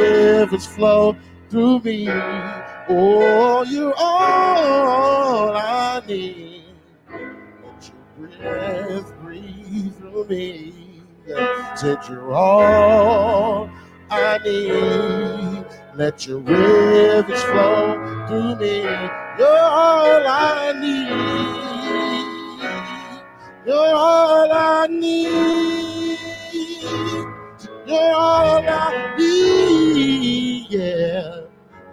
rivers flow through me. Oh, you're all I need. Let your breath breathe through me. Said you're all I need. Let your rivers flow through me. You're all I need. You're all I need. You're all I need. Yeah.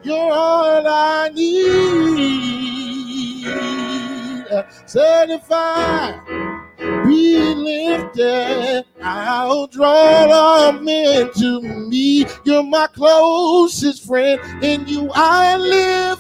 You're all I need. Certified, be lifted. I'll draw them into me. You're my closest friend. In you I live.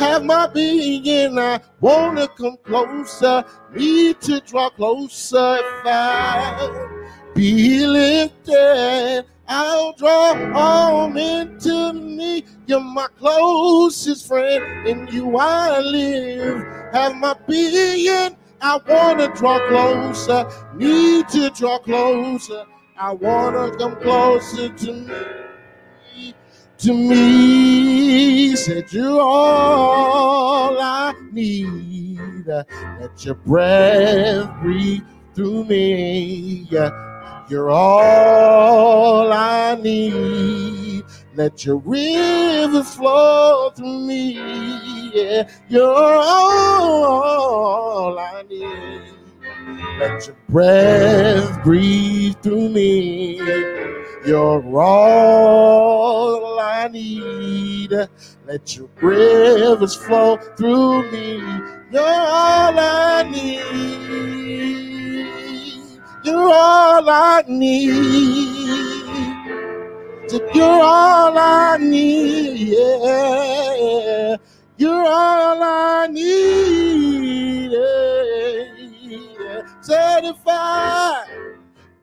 Have my being. and I wanna come closer. Need to draw closer if I be lifted. I'll draw all men to me. You're my closest friend. In you I live. Have my being. I wanna draw closer. Need to draw closer. I wanna come closer to me. To me, said you're all I need. Let your breath breathe through me. You're all I need. Let your rivers flow through me. Yeah, you're all I need. Let your breath breathe through me. You're all I need. Let your rivers flow through me. You're all I need. You're all I need. You're all I need. Yeah. You're all I need. Yeah. Certified,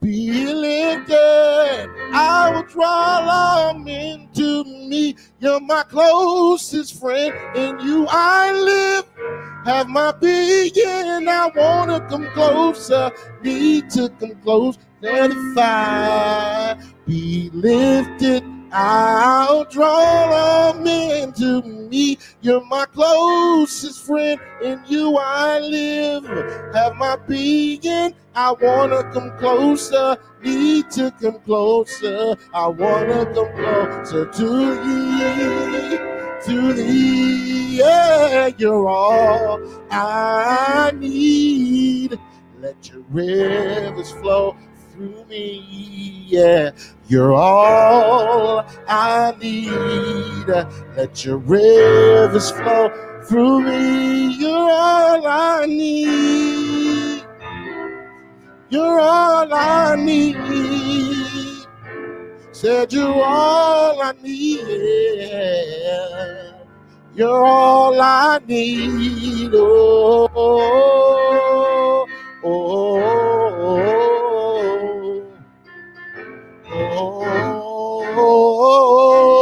be lifted. I will draw them into me. You're my closest friend. In you I live. Have my being. I wanna come closer. Need to come close. Certified, be lifted. I'll draw them to me. You're my closest friend. In you I live. Have my being. I wanna come closer. Need to come closer. I wanna come closer to thee. To thee. Yeah, you're all I need. Let your rivers flow through me. Yeah, you're all I need. Let your rivers flow through me. You're all I need. You're all I need. Said you're all I need. You're all I need. Oh, oh, oh, oh. Oh, oh, oh,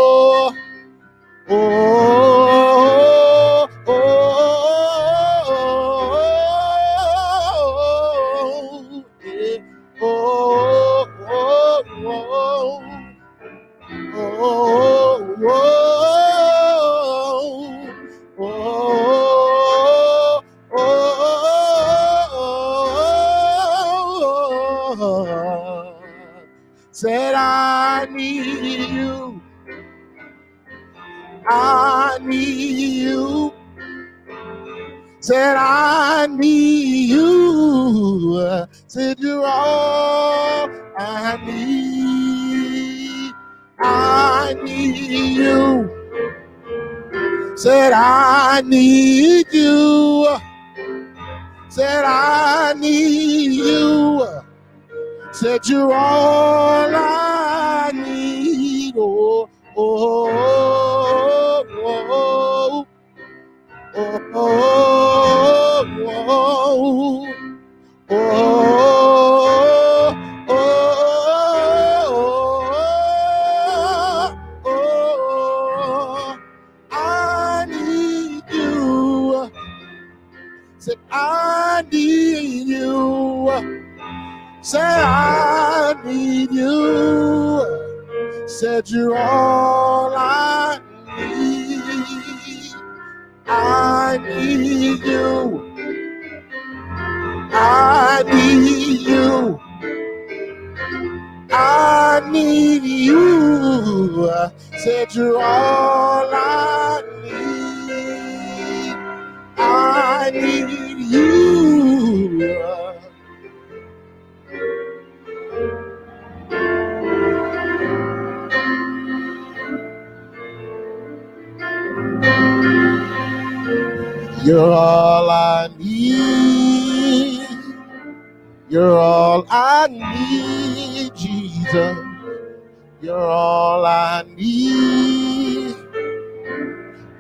need you. Said I need you. Said you're all I need. I need you. Said I need you. Said I need you. Said you're all I need. Oh, oh, oh, Said you're all I need. I need you. I need you. I need you. Said you're all You're all I need. You're all I need, Jesus. You're all I need.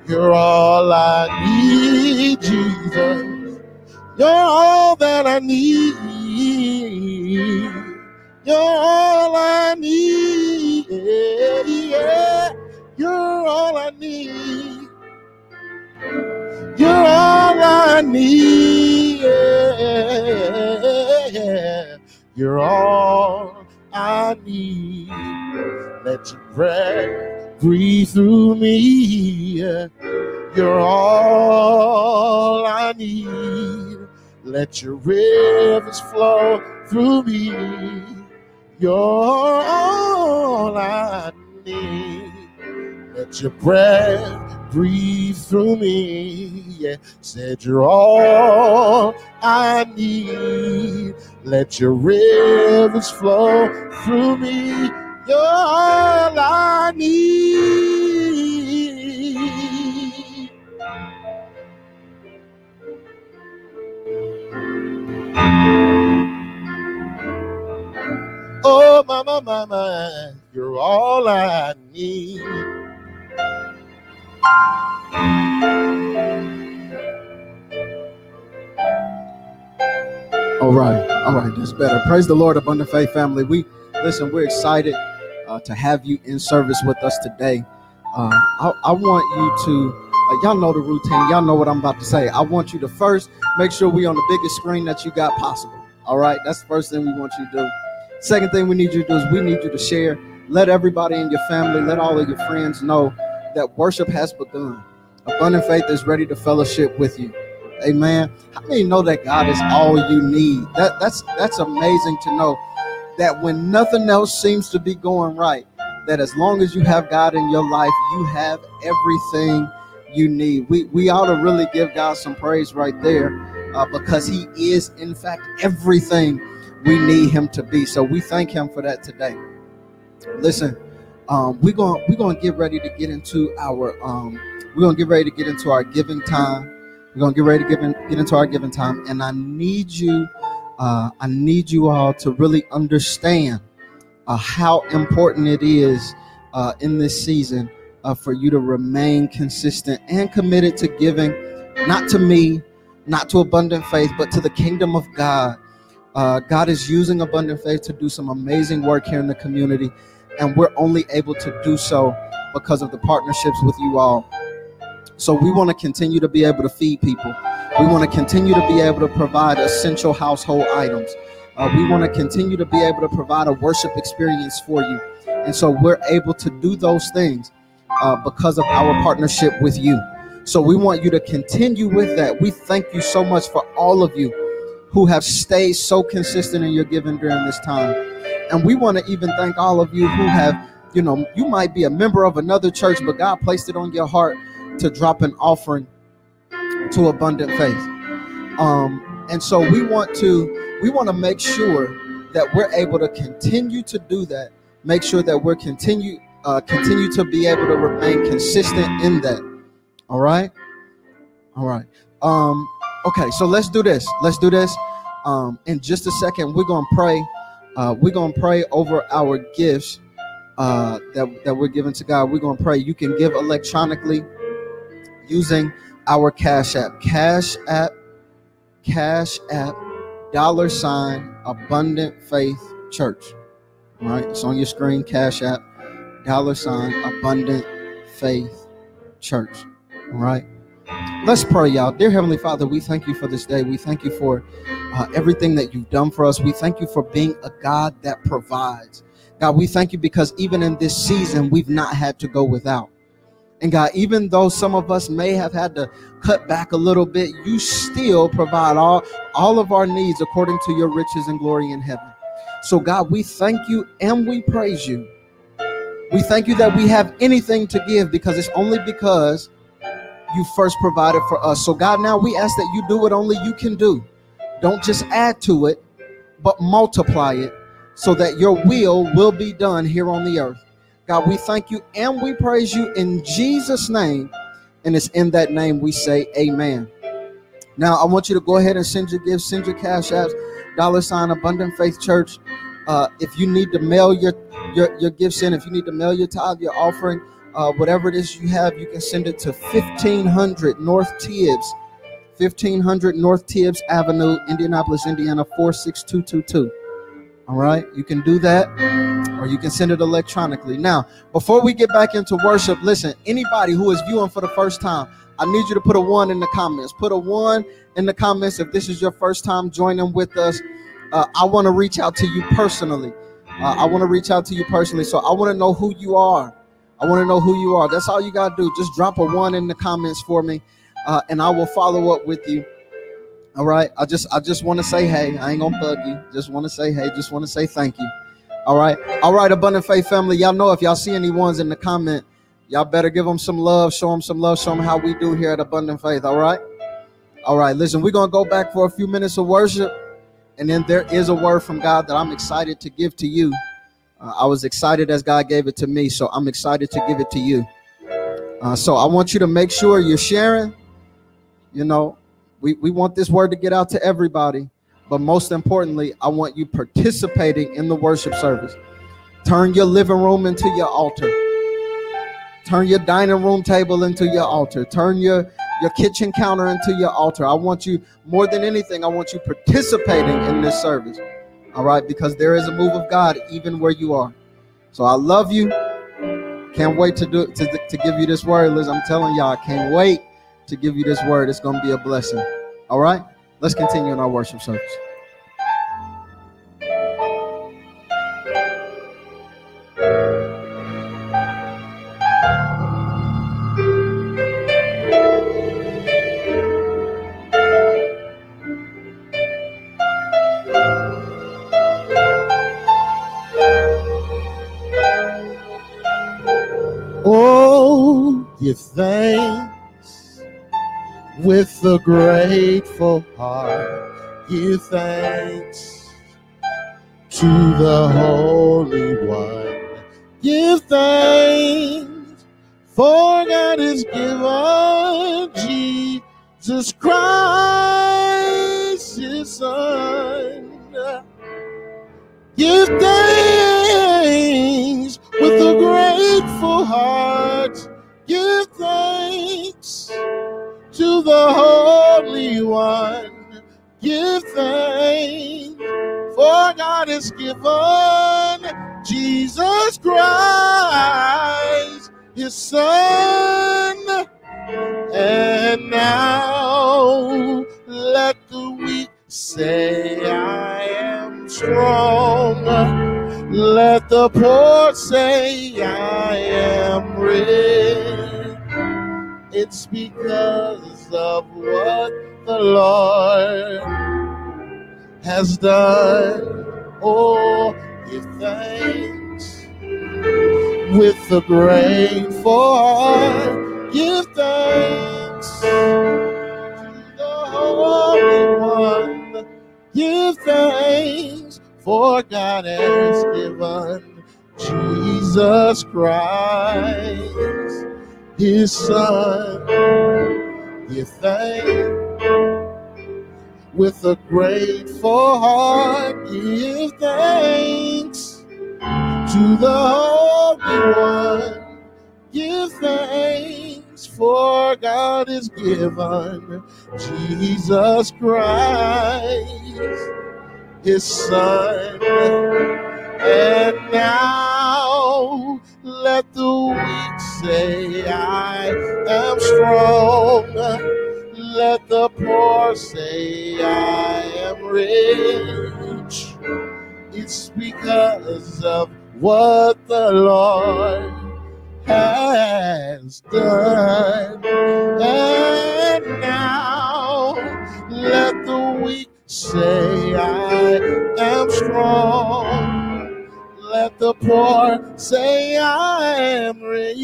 You're all I need, Jesus. You're all that I need. You're all I need. Yeah, yeah. You're all I need. I need. You're all I need. Let your breath breathe through me. You're all I need. Let your rivers flow through me. You're all I need. Let your breath breathe through me. Yeah, said you're all I need. Let your rivers flow through me. You're all I need. Oh, my, my, my, my, you're all I need. All right, all right, that's better. Praise the Lord, Abundant Faith family. We listen. We're excited uh, to have you in service with us today. Uh, I, I want you to, uh, y'all know the routine. Y'all know what I'm about to say. I want you to first make sure we on the biggest screen that you got possible. All right, that's the first thing we want you to do. Second thing we need you to do is we need you to share. Let everybody in your family, let all of your friends know that worship has begun. Abundant Faith is ready to fellowship with you. Amen. How many know that God is all you need? That that's that's amazing to know that when nothing else seems to be going right, that as long as you have God in your life, you have everything you need. We we ought to really give God some praise right there uh, because He is in fact everything we need him to be. So we thank him for that today. Listen, um, we're going we're going to get ready to get into our um, we're going to get ready to get into our giving time. We're going to get ready to give in, get into our giving time, and I need you, uh, I need you all to really understand uh, how important it is uh, in this season uh, for you to remain consistent and committed to giving, not to me, not to abundant faith, but to the kingdom of God. Uh, God is using abundant faith to do some amazing work here in the community, and we're only able to do so because of the partnerships with you all. So we want to continue to be able to feed people. We want to continue to be able to provide essential household items. Uh, we want to continue to be able to provide a worship experience for you. And so we're able to do those things uh, because of our partnership with you. So we want you to continue with that. We thank you so much for all of you who have stayed so consistent in your giving during this time. And we want to even thank all of you who have, you know, you might be a member of another church, but God placed it on your heart to drop an offering to abundant faith. Um, and so we want to we want to make sure that we're able to continue to do that. Make sure that we're continue uh, continue to be able to remain consistent in that. All right, all right. Um, okay, so let's do this. Let's do this. Um, in just a second, we're gonna pray. Uh, we're gonna pray over our gifts uh, that that we're giving to God. We're gonna pray. You can give electronically using our Cash App. Cash App, Cash App, dollar sign, Abundant Faith Church. All right, it's on your screen. Cash App, dollar sign, Abundant Faith Church. All right. Let's pray, y'all. Dear Heavenly Father, we thank you for this day. We thank you for uh, everything that you've done for us. We thank you for being a God that provides. God, we thank you because even in this season, we've not had to go without. And God, even though some of us may have had to cut back a little bit, you still provide all, all of our needs according to your riches and glory in heaven. So, God, we thank you and we praise you. We thank you that we have anything to give because it's only because you first provided for us. So, God, now we ask that you do what only you can do. Don't just add to it, but multiply it so that your will will be done here on the earth. God, we thank you and we praise you in Jesus' name. And it's in that name we say amen. Now, I want you to go ahead and send your gifts, send your cash apps, dollar sign Abundant Faith Church. Uh, if you need to mail your, your, your gifts in, if you need to mail your tithe, your offering, uh, whatever it is you have, you can send it to 1500 North Tibbs, 1500 North Tibbs Avenue, Indianapolis, Indiana, 46222. All right, you can do that or you can send it electronically. Now, before we get back into worship, listen, anybody who is viewing for the first time, I need you to put a one in the comments. Put a one in the comments if this is your first time joining with us. Uh, I want to reach out to you personally. Uh, I want to reach out to you personally. So I want to know who you are. I want to know who you are. That's all you got to do. Just drop a one in the comments for me, uh, and I will follow up with you. All right. I just I just want to say hey. I ain't gonna bug you. Just want to say hey. Just want to say thank you. All right. All right, Abundant Faith family. Y'all know if y'all see any ones in the comment, y'all better give them some love, show them some love, show them how we do here at Abundant Faith. All right. All right. Listen, we're gonna go back for a few minutes of worship, and then there is a word from God that I'm excited to give to you. Uh, I was excited as God gave it to me, so I'm excited to give it to you. Uh, so I want you to make sure you're sharing. You know, we, we want this word to get out to everybody, but most importantly, I want you participating in the worship service. Turn your living room into your altar. Turn your dining room table into your altar. Turn your, your kitchen counter into your altar. I want you, more than anything, I want you participating in this service. All right, because there is a move of God even where you are. So I love you. Can't wait to do to, to give you this word, Liz. I'm telling y'all, I can't wait to give you this word. It's to be a blessing. All right? Let's continue in our worship service. With a grateful heart. Give thanks to the Holy One. Give thanks, for God is given Jesus Christ, His Son. Give thanks with a grateful heart. Give thanks to the Holy One. Give thanks, for God has given Jesus Christ, His Son. And now let the weak say, I am strong. Let the poor say, I am rich. It's because of what the Lord has done. Oh, give thanks with a grateful heart. Give thanks to the Holy One. Give thanks for God has given Jesus Christ, His Son. Give thanks with a grateful heart. Give thanks to the Holy One. Give thanks for God is given Jesus Christ, His Son. And now let the weak say, I am strong. Let the poor say, I am rich. It's because of what the Lord has done. And now let the weak say, I am strong. Let the poor say, I am rich.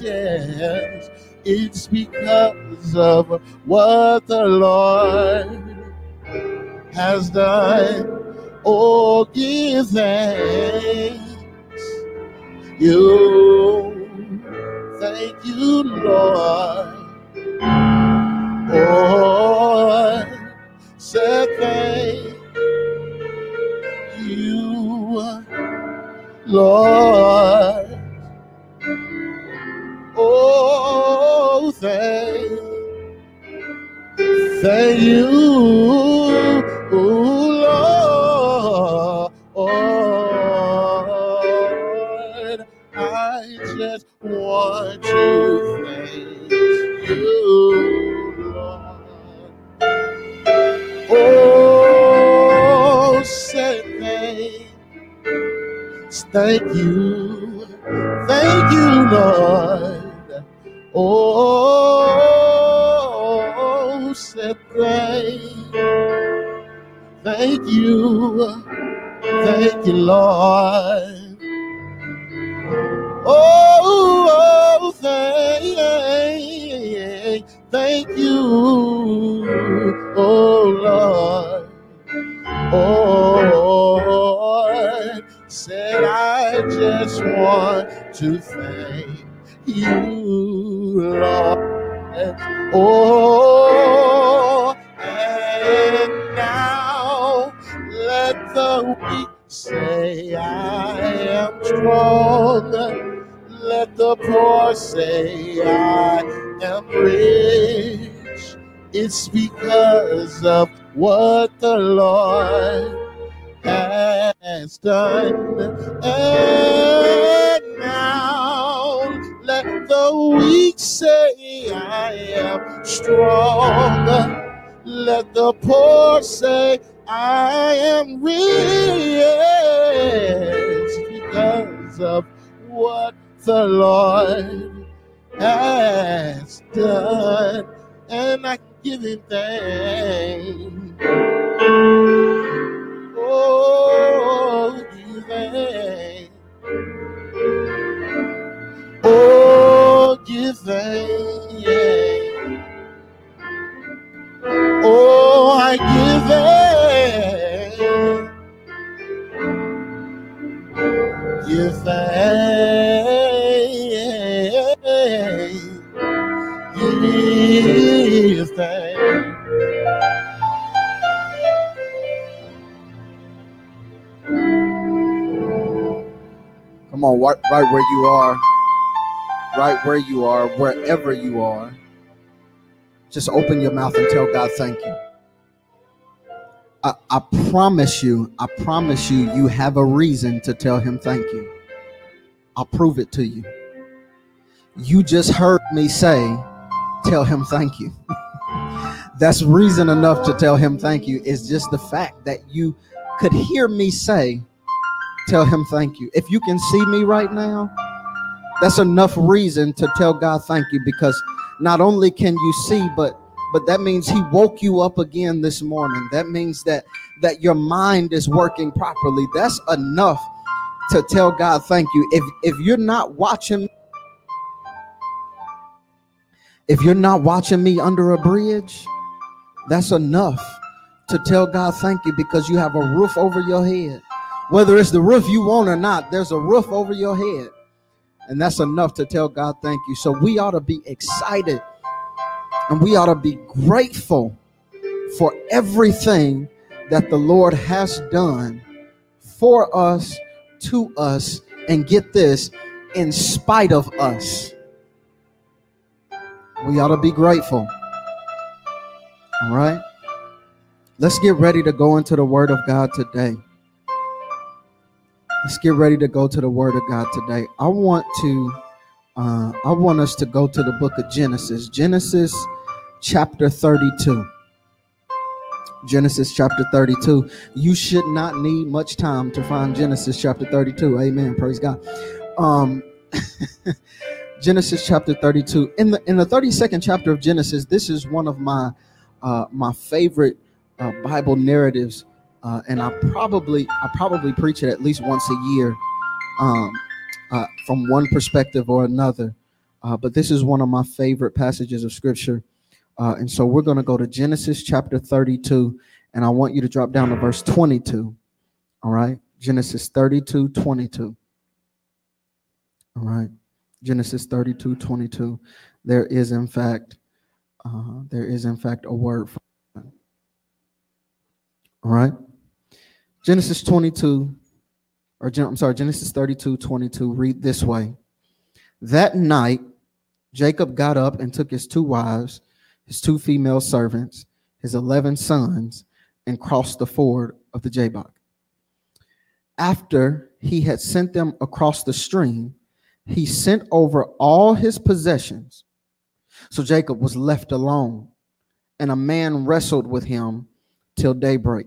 Yes, it's because of what the Lord has done. Oh, give thanks. You, thank you, Lord. Lord. Oh, thank, thank you, thank you, thank you, Lord. Oh, say thank, thank you, thank you, Lord. You, Lord. Oh, and now let the weak say I am strong. Let the poor say I am rich. It's because of what the Lord has done. And strong. Let the poor say I am rich because of what the Lord has done. And I give him thanks. Oh, give thanks. Oh, give thanks. Right, where you are, right where you are, wherever you are. Just open your mouth and tell God, thank you. I, I promise you, I promise you, you have a reason to tell him thank you. I'll prove it to you. You just heard me say, tell him thank you. That's reason enough to tell him thank you. Is just the fact that you could hear me say, tell him thank you. If you can see me right now, that's enough reason to tell God thank you because not only can you see, but but that means he woke you up again this morning. That means that that your mind is working properly. That's enough to tell God thank you. If if you're not watching if you're not watching me under a bridge, that's enough to tell God thank you because you have a roof over your head. Whether it's the roof you want or not, there's a roof over your head. And that's enough to tell God thank you. So we ought to be excited and we ought to be grateful for everything that the Lord has done for us, to us, and get this, in spite of us. We ought to be grateful. All right? Let's get ready to go into the Word of God today. Let's get ready to go to the Word of God today. I want to, uh, I want us to go to the book of Genesis. Genesis chapter 32. Genesis chapter 32. You should not need much time to find Genesis chapter 32. Amen. Praise God. Um, Genesis chapter 32. In the in the 32nd chapter of Genesis, this is one of my uh, my favorite uh, Bible narratives, uh, and I probably I probably preach it at least once a year, um, uh, from one perspective or another. Uh, but this is one of my favorite passages of Scripture, uh, and so we're going to go to Genesis chapter 32, and I want you to drop down to verse 22. All right, Genesis 32, 22. All right. Genesis 32 22. There is, in fact, uh, there is, in fact, a word for All right. Genesis 22, or I'm sorry, Genesis 32 22, read this way. That night, Jacob got up and took his two wives, his two female servants, his 11 sons, and crossed the ford of the Jabbok. After he had sent them across the stream, he sent over all his possessions. So Jacob was left alone, and a man wrestled with him till daybreak.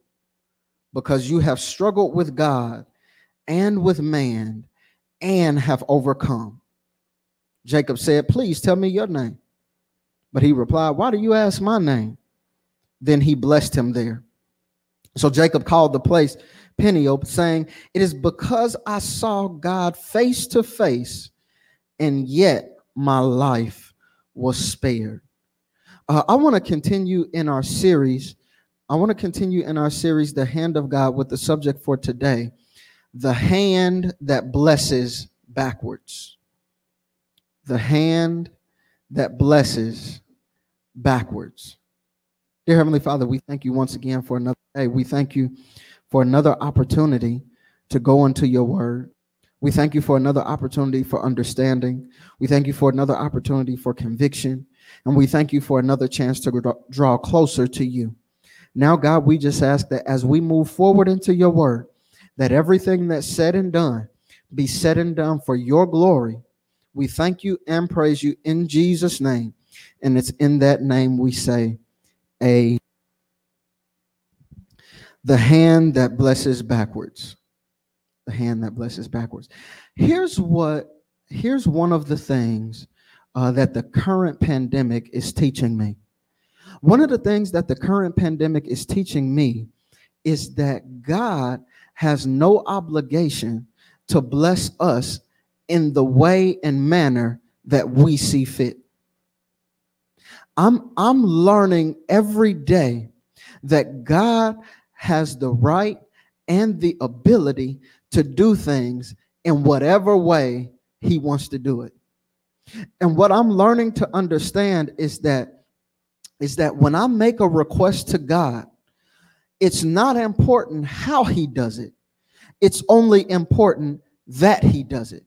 because you have struggled with God and with man and have overcome. Jacob said, Please tell me your name. But he replied, Why do you ask my name? Then he blessed him there. So Jacob called the place Peniel, saying, It is because I saw God face to face, and yet my life was spared. Uh, I want to continue in our series. I want to continue in our series, The Hand of God, with the subject for today the hand that blesses backwards. The hand that blesses backwards. Dear Heavenly Father, we thank you once again for another day. We thank you for another opportunity to go into your word. We thank you for another opportunity for understanding. We thank you for another opportunity for conviction. And we thank you for another chance to draw closer to you. Now, God, we just ask that as we move forward into your word, that everything that's said and done be said and done for your glory. We thank you and praise you in Jesus' name. And it's in that name we say, A the hand that blesses backwards the hand that blesses backwards here's what here's one of the things uh, that the current pandemic is teaching me. One of the things that the current pandemic is teaching me is that God has no obligation to bless us in the way and manner that we see fit. I'm, I'm learning every day that God has the right and the ability to do things in whatever way he wants to do it. And what I'm learning to understand is that is that when I make a request to God, it's not important how he does it. It's only important that he does it.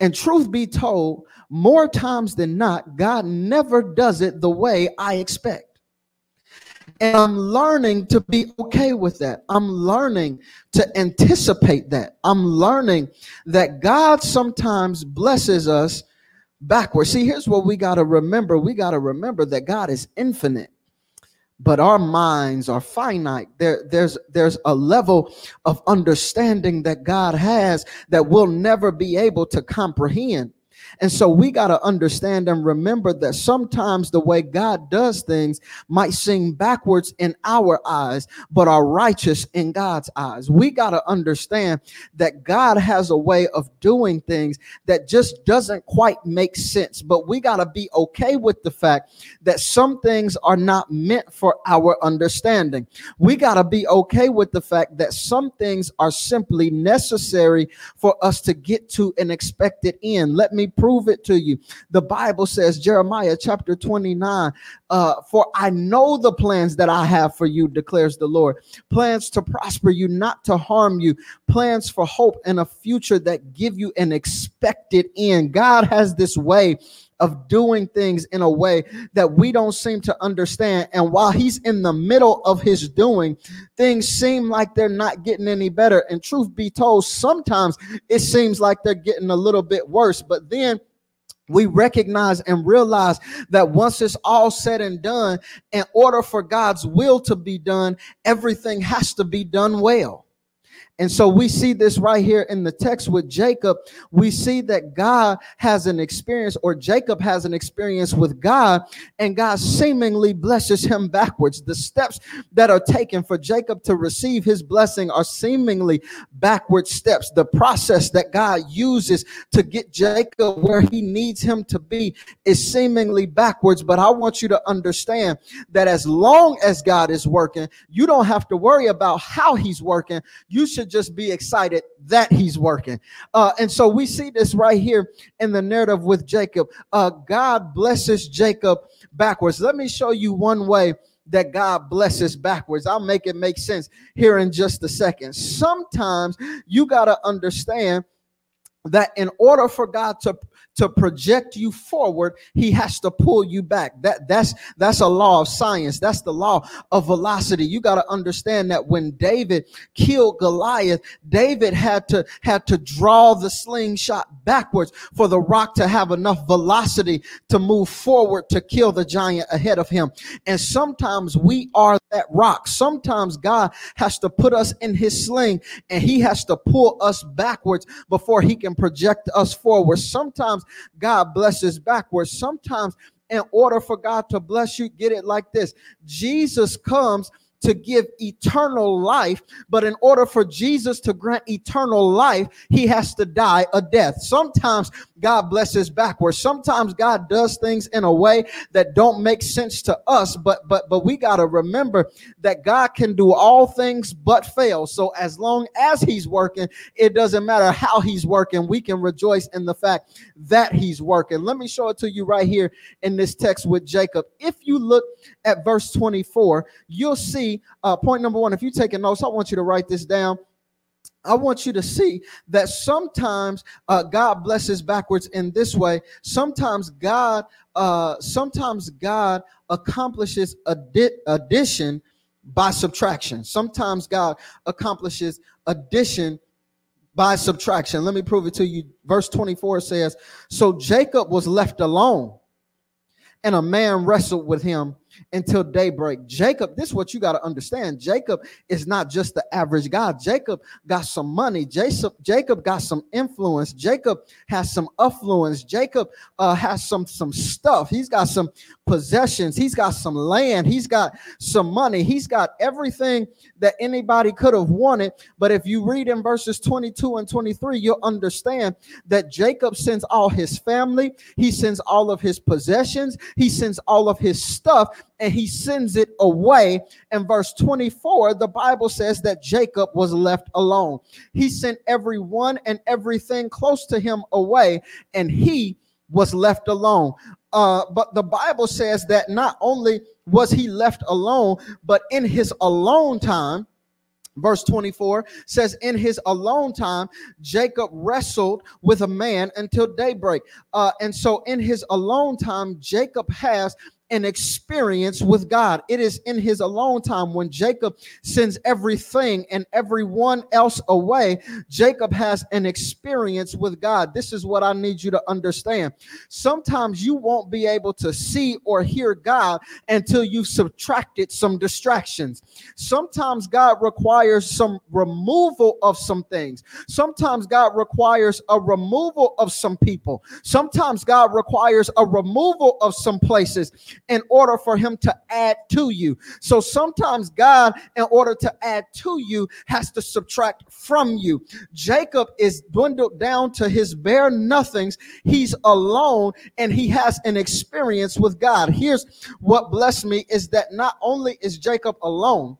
And truth be told, more times than not, God never does it the way I expect. And I'm learning to be okay with that. I'm learning to anticipate that. I'm learning that God sometimes blesses us backwards. See, here's what we got to remember. We got to remember that God is infinite but our minds are finite. There there's there's a level of understanding that god has that we'll never be able to comprehend and so we got to understand and remember that sometimes the way God does things might seem backwards in our eyes, but are righteous in God's eyes. We got to understand that God has a way of doing things that just doesn't quite make sense. But we got to be okay with the fact that some things are not meant for our understanding. We got to be okay with the fact that some things are simply necessary for us to get to an expected end. Let me prove it to you. The Bible says, Jeremiah chapter 29, uh, for I know the plans that I have for you, declares the Lord. Plans to prosper you, not to harm you, plans for hope and a future that give you an expected end. God has this way of doing things in a way that we don't seem to understand. And while he's in the middle of his doing, things seem like they're not getting any better. And truth be told, sometimes it seems like they're getting a little bit worse. But then we recognize and realize that once it's all said and done, in order for God's will to be done, everything has to be done well. And so we see this right here in the text with Jacob. We see that God has an experience, or Jacob has an experience with God, and God seemingly blesses him backwards. The steps that are taken for Jacob to receive his blessing are seemingly backward steps. The process that God uses to get Jacob where he needs him to be is seemingly backwards. But I want you to understand that as long as God is working, you don't have to worry about how he's working. You should just be excited that he's working. Uh, and so we see this right here in the narrative with Jacob. Uh, God blesses Jacob backwards. Let me show you one way that God blesses backwards. I'll make it make sense here in just a second. Sometimes you got to understand that in order for God to to project you forward, he has to pull you back. That that's that's a law of science. That's the law of velocity. You got to understand that when David killed Goliath, David had to had to draw the slingshot backwards for the rock to have enough velocity to move forward to kill the giant ahead of him. And sometimes we are that rock. Sometimes God has to put us in his sling and he has to pull us backwards before he can project us forward. Sometimes God blesses backwards. Sometimes, in order for God to bless you, get it like this Jesus comes to give eternal life. But in order for Jesus to grant eternal life, he has to die a death. Sometimes God blesses backwards. Sometimes God does things in a way that don't make sense to us, but but but we got to remember that God can do all things but fail. So as long as he's working, it doesn't matter how he's working. We can rejoice in the fact that he's working. Let me show it to you right here in this text with Jacob. If you look at verse 24, you'll see uh, point number 1. If you're taking notes, I want you to write this down. I want you to see that sometimes uh, God blesses backwards in this way. Sometimes God, uh, sometimes God accomplishes addi- addition by subtraction. Sometimes God accomplishes addition by subtraction. Let me prove it to you. Verse 24 says, So Jacob was left alone, and a man wrestled with him until daybreak. Jacob, this is what you got to understand. Jacob is not just the average guy. Jacob got some money. Jacob, Jacob got some influence. Jacob has some affluence. Jacob uh, has some some stuff. He's got some possessions. He's got some land. He's got some money. He's got everything that anybody could have wanted. But if you read in verses 22 and 23, you'll understand that Jacob sends all his family, he sends all of his possessions, he sends all of his stuff, and he sends it away. In verse 24, the Bible says that Jacob was left alone. He sent everyone and everything close to him away, and he was left alone. Uh, but the Bible says that not only was he left alone, but in his alone time, verse 24 says in his alone time jacob wrestled with a man until daybreak uh, and so in his alone time jacob has an experience with God. It is in his alone time when Jacob sends everything and everyone else away. Jacob has an experience with God. This is what I need you to understand. Sometimes you won't be able to see or hear God until you've subtracted some distractions. Sometimes God requires some removal of some things. Sometimes God requires a removal of some people. Sometimes God requires a removal of some places in order for him to add to you. So sometimes God, in order to add to you, has to subtract from you. Jacob is dwindled down to his bare nothings. He's alone and he has an experience with God. Here's what blessed me is that not only is Jacob alone,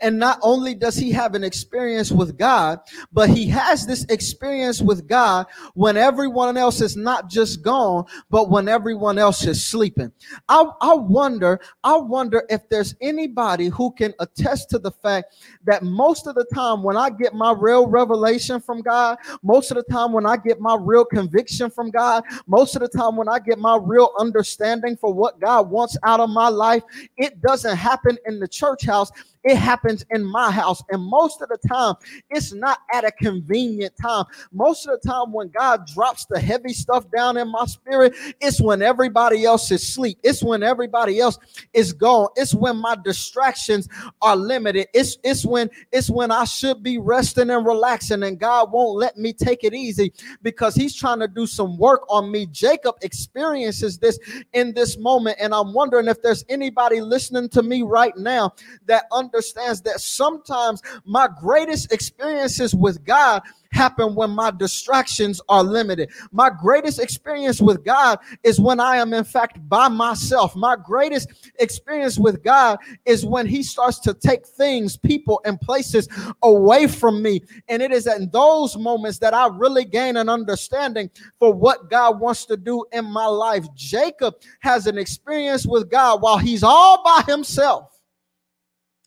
and not only does he have an experience with God, but he has this experience with God when everyone else is not just gone, but when everyone else is sleeping. I, I wonder, I wonder if there's anybody who can attest to the fact that most of the time when I get my real revelation from God, most of the time when I get my real conviction from God, most of the time when I get my real understanding for what God wants out of my life, it doesn't happen in the church house it happens in my house. And most of the time, it's not at a convenient time. Most of the time, when God drops the heavy stuff down in my spirit, it's when everybody else is asleep. It's when everybody else is gone. It's when my distractions are limited. It's, it's when it's when I should be resting and relaxing, and God won't let me take it easy because He's trying to do some work on me. Jacob experiences this in this moment, and I'm wondering if there's anybody listening to me right now that understands understands that sometimes my greatest experiences with God happen when my distractions are limited. My greatest experience with God is when I am, in fact, by myself. My greatest experience with God is when He starts to take things, people, and places away from me. And it is in those moments that I really gain an understanding for what God wants to do in my life. Jacob has an experience with God while he's all by himself.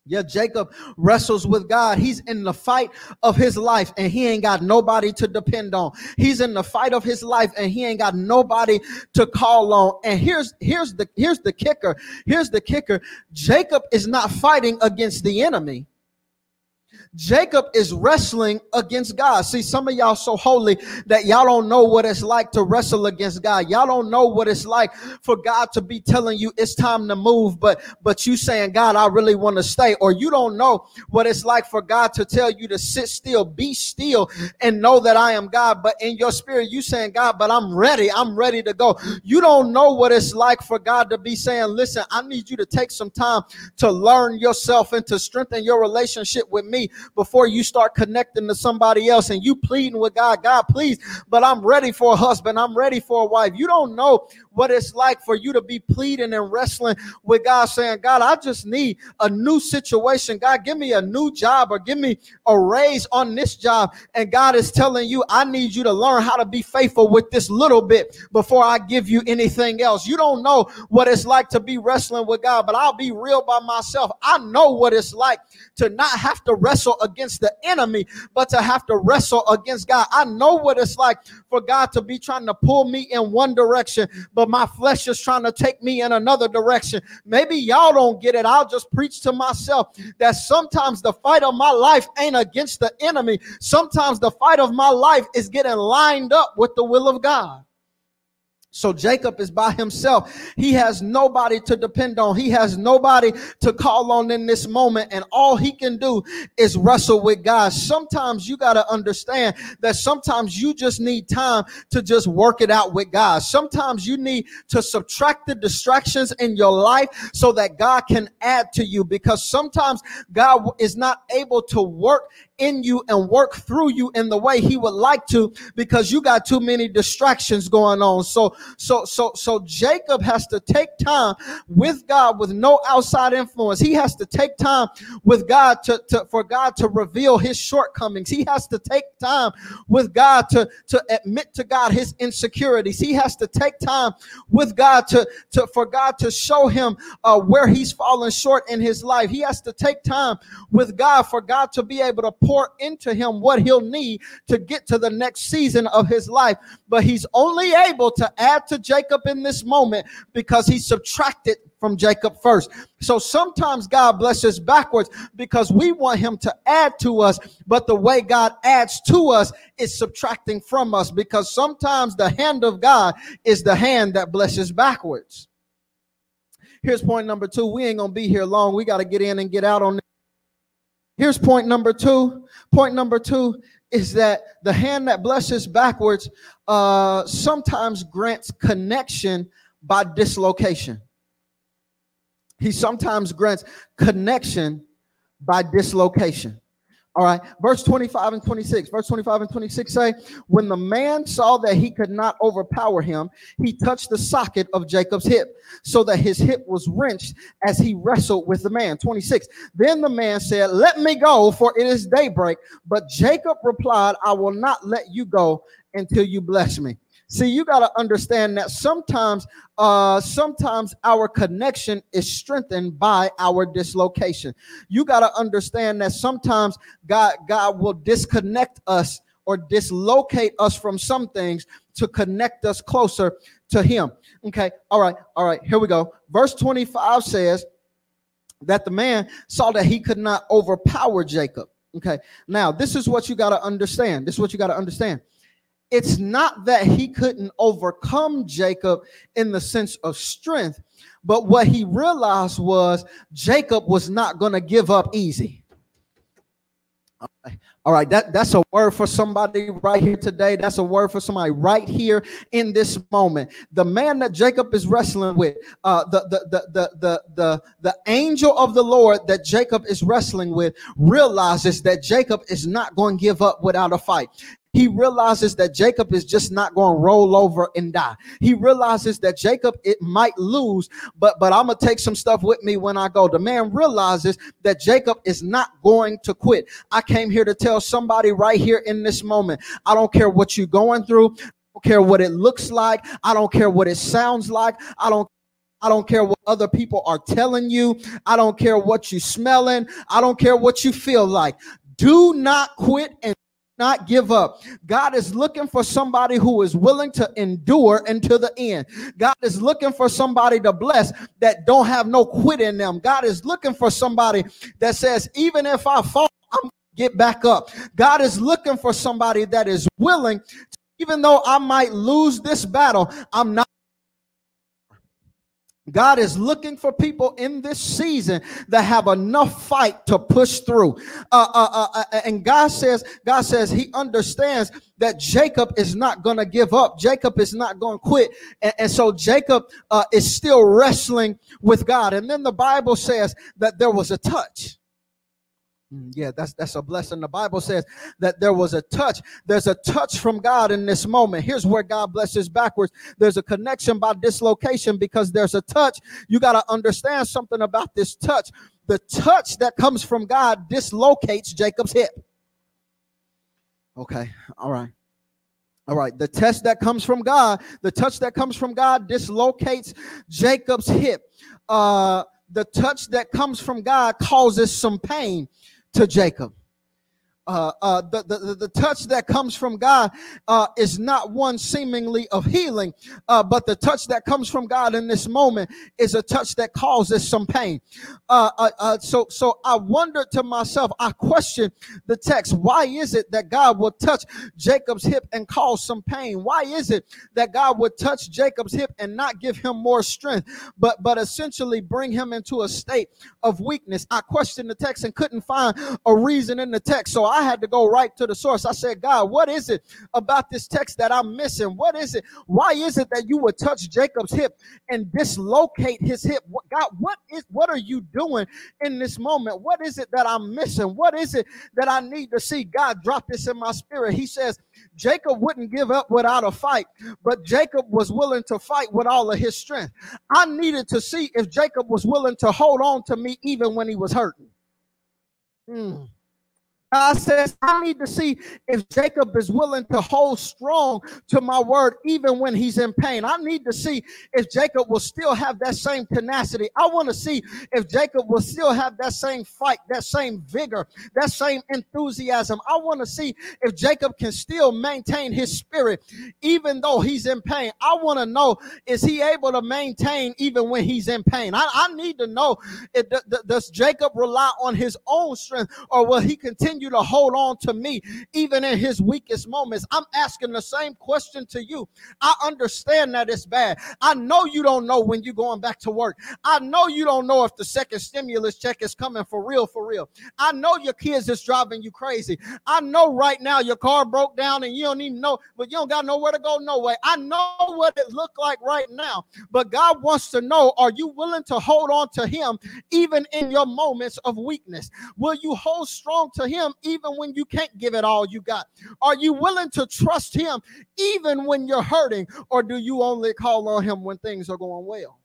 Yeah, Jacob wrestles with God. He's in the fight of his life and he ain't got nobody to depend on. He's in the fight of his life and he ain't got nobody to call on. And here's here's the here's the kicker. Here's the kicker. Jacob is not fighting against the enemy. Jacob is wrestling against God. See, some of y'all so holy that y'all don't know what it's like to wrestle against God. Y'all don't know what it's like for God to be telling you it's time to move, but but you saying, God, I really want to stay. Or you don't know what it's like for God to tell you to sit still, be still, and know that I am God. But in your spirit, you saying, God, but I'm ready. I'm ready to go. You don't know what it's like for God to be saying, listen, I need you to take some time to learn yourself and to strengthen your relationship with me before you start connecting to somebody else and you pleading with God, God, please, but I'm ready for a husband. I'm ready for a wife. You don't know what it's like for you to be pleading and wrestling with God, saying, God, I just need a new situation. God, give me a new job or give me a raise on this job. And God is telling you, I need you to learn how to be faithful with this little bit before I give you anything else. You don't know what it's like to be wrestling with God, but I'll be real by myself. I know what it's like to not have to wrestle against the enemy, but to have to wrestle against God. I know what it's like for God to be trying to pull me in one direction, but but my flesh is trying to take me in another direction. Maybe y'all don't get it. I'll just preach to myself that sometimes the fight of my life ain't against the enemy. Sometimes the fight of my life is getting lined up with the will of God. So Jacob is by himself. He has nobody to depend on. He has nobody to call on in this moment. And all he can do is wrestle with God. Sometimes you got to understand that sometimes you just need time to just work it out with God. Sometimes you need to subtract the distractions in your life so that God can add to you because sometimes God is not able to work in you and work through you in the way he would like to because you got too many distractions going on. So so so so Jacob has to take time with God with no outside influence. He has to take time with God to, to for God to reveal his shortcomings. He has to take time with God to to admit to God his insecurities. He has to take time with God to to for God to show him uh, where he's fallen short in his life. He has to take time with God for God to be able to pour into him what he'll need to get to the next season of his life. But he's only able to add to Jacob in this moment because he subtracted from Jacob first. So sometimes God blesses backwards because we want him to add to us, but the way God adds to us is subtracting from us because sometimes the hand of God is the hand that blesses backwards. Here's point number two. We ain't gonna be here long. We got to get in and get out on This. Here's point number two. Point number two is that the hand that blesses backwards uh, sometimes grants connection by dislocation. He sometimes grants connection by dislocation. All right, verse 25 and 26. Verse 25 and 26 say, When the man saw that he could not overpower him, he touched the socket of Jacob's hip, so that his hip was wrenched as he wrestled with the man. 26. Then the man said, Let me go, for it is daybreak. But Jacob replied, I will not let you go until you bless me. See, you got to understand that sometimes, uh, sometimes our connection is strengthened by our dislocation. You got to understand that sometimes God, God will disconnect us or dislocate us from some things to connect us closer to Him. Okay, all right, all right, here we go. Verse 25 says that the man saw that he could not overpower Jacob. Okay, now this is what you got to understand. This is what you got to understand it's not that he couldn't overcome Jacob in the sense of strength, but what he realized was Jacob was not going to give up easy. All right, that, that's a word for somebody right here today. That's a word for somebody right here in this moment. The man that Jacob is wrestling with, uh, the, the, the, the, the, the, the angel of the Lord that Jacob is wrestling with realizes that Jacob is not going to give up without a fight. He realizes that Jacob is just not going to roll over and die. He realizes that Jacob it might lose, but but I'm gonna take some stuff with me when I go. The man realizes that Jacob is not going to quit. I came here to tell somebody right here in this moment. I don't care what you're going through. I don't care what it looks like. I don't care what it sounds like. I don't I don't care what other people are telling you. I don't care what you're smelling. I don't care what you feel like. Do not quit and not give up. God is looking for somebody who is willing to endure until the end. God is looking for somebody to bless that don't have no quit in them. God is looking for somebody that says, even if I fall, I'm get back up. God is looking for somebody that is willing, to, even though I might lose this battle, I'm not God is looking for people in this season that have enough fight to push through. Uh, uh, uh, uh and God says, God says He understands that Jacob is not going to give up. Jacob is not going to quit, and, and, so Jacob uh, is still wrestling with God. And then the Bible says that there was a touch. Mm, yeah, that's that's a blessing. The Bible says that there was a touch. There's a touch from God in this moment. Here's where God blesses backwards. There's a connection by dislocation because there's a touch. You got to understand something about this touch. The touch that comes from God dislocates Jacob's hip. Okay, all right. All right, the test that comes from God, the touch that comes from God dislocates Jacob's hip. Uh, the touch that comes from God causes some pain to Jacob. Uh, uh, the, the, the touch that comes from God uh, is not one seemingly of healing, uh, but the touch that comes from God in this moment is a touch that causes some pain. Uh, uh, so, so I wondered to myself, I questioned the text. Why is it that God would touch Jacob's hip and cause some pain? Why is it that God would touch Jacob's hip and not give him more strength, but but essentially bring him into a state of weakness? I questioned the text and couldn't find a reason in the text. So I had to go right to the source. I said, God, what is it about this text that I'm missing? What is it? Why is it that you would touch Jacob's hip and dislocate his hip? God, what is what are you doing in this moment? What is it that I'm missing? What is it that I need to see? God drop this in my spirit. He says, Jacob wouldn't give up without a fight, but Jacob was willing to fight with all of his strength. I needed to see if Jacob was willing to hold on to me even when he was hurting. Mm. God says, I need to see if Jacob is willing to hold strong to my word even when he's in pain. I need to see if Jacob will still have that same tenacity. I want to see if Jacob will still have that same fight, that same vigor, that same enthusiasm. I want to see if Jacob can still maintain his spirit even though he's in pain. I want to know is he able to maintain even when he's in pain? I, I need to know if, does Jacob rely on his own strength or will he continue? Continue to hold on to me even in his weakest moments. I'm asking the same question to you. I understand that it's bad. I know you don't know when you're going back to work. I know you don't know if the second stimulus check is coming for real, for real. I know your kids is driving you crazy. I know right now your car broke down and you don't even know, but you don't got nowhere to go, no way. I know what it looked like right now, but God wants to know are you willing to hold on to Him even in your moments of weakness? Will you hold strong to Him even when you can't give it all you got? Are you willing to trust him even when you're hurting? Or do you only call on him when things are going well?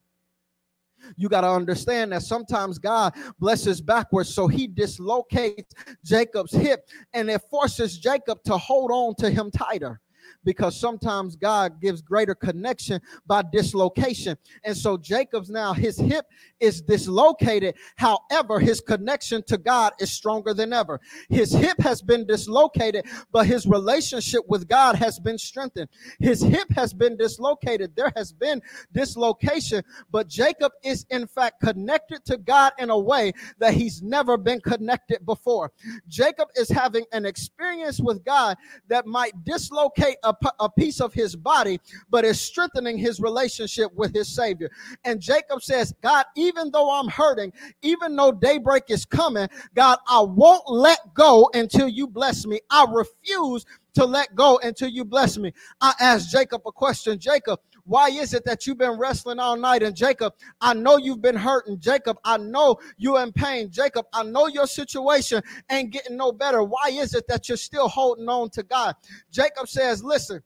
You got to understand that sometimes God blesses backwards, so he dislocates Jacob's hip and it forces Jacob to hold on to him tighter because sometimes God gives greater connection by dislocation. And so Jacob's now his hip is dislocated. However, his connection to God is stronger than ever. His hip has been dislocated, but his relationship with God has been strengthened. His hip has been dislocated. There has been dislocation, but Jacob is in fact connected to God in a way that he's never been connected before. Jacob is having an experience with God that might dislocate a, a piece of his body, but is strengthening his relationship with his Savior. And Jacob says, God, even though I'm hurting, even though daybreak is coming, God, I won't let go until you bless me. I refuse to let go until you bless me. I asked Jacob a question Jacob, why is it that you've been wrestling all night? And Jacob, I know you've been hurting. Jacob, I know you're in pain. Jacob, I know your situation ain't getting no better. Why is it that you're still holding on to God? Jacob says, Listen,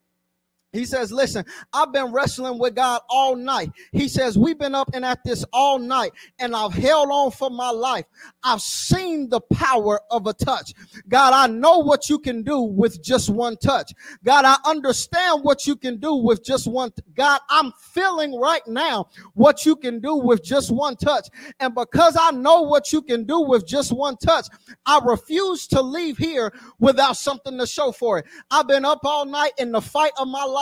he says, Listen, I've been wrestling with God all night. He says, We've been up and at this all night, and I've held on for my life. I've seen the power of a touch. God, I know what you can do with just one touch. God, I understand what you can do with just one. T- God, I'm feeling right now what you can do with just one touch. And because I know what you can do with just one touch, I refuse to leave here without something to show for it. I've been up all night in the fight of my life life.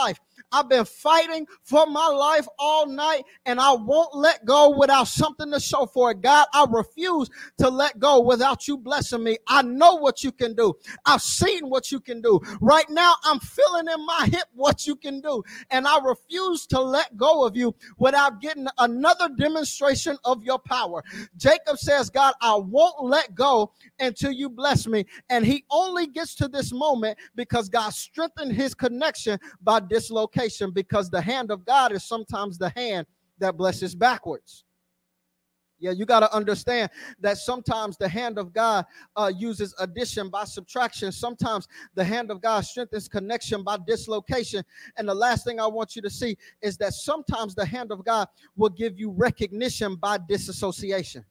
I've been fighting for my life all night and I won't let go without something to show for it. God, I refuse to let go without you blessing me. I know what you can do. I've seen what you can do. Right now, I'm feeling in my hip what you can do. And I refuse to let go of you without getting another demonstration of your power. Jacob says, God, I won't let go until you bless me. And he only gets to this moment because God strengthened his connection by dislocation because the hand of God is sometimes the hand that blesses backwards. Yeah, you got to understand that sometimes the hand of God uh, uses addition by subtraction. Sometimes the hand of God strengthens connection by dislocation. And the last thing I want you to see is that sometimes the hand of God will give you recognition by disassociation.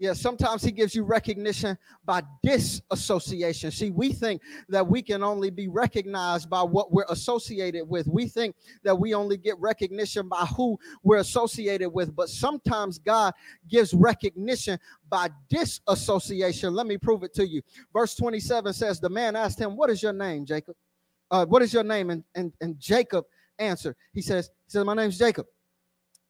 Yeah, sometimes he gives you recognition by disassociation. See, we think that we can only be recognized by what we're associated with. We think that we only get recognition by who we're associated with, but sometimes God gives recognition by disassociation. Let me prove it to you. Verse 27 says, The man asked him, What is your name, Jacob? Uh, what is your name? And, and, and Jacob answered. He says, He says, My name's Jacob.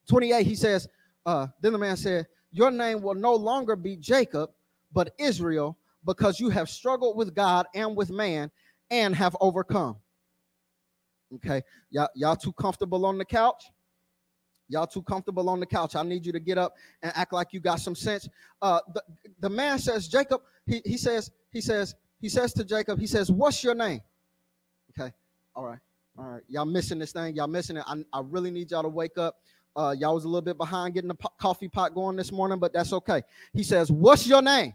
28, he says, uh, Then the man said, your name will no longer be Jacob, but Israel, because you have struggled with God and with man and have overcome. Okay, y'all, y'all too comfortable on the couch? Y'all too comfortable on the couch. I need you to get up and act like you got some sense. Uh, the, the man says, Jacob, he, he says, he says, he says to Jacob, he says, What's your name? Okay, all right, all right. Y'all missing this thing. Y'all missing it. I, I really need y'all to wake up. Uh, y'all was a little bit behind getting the po- coffee pot going this morning, but that's okay. He says, What's your name?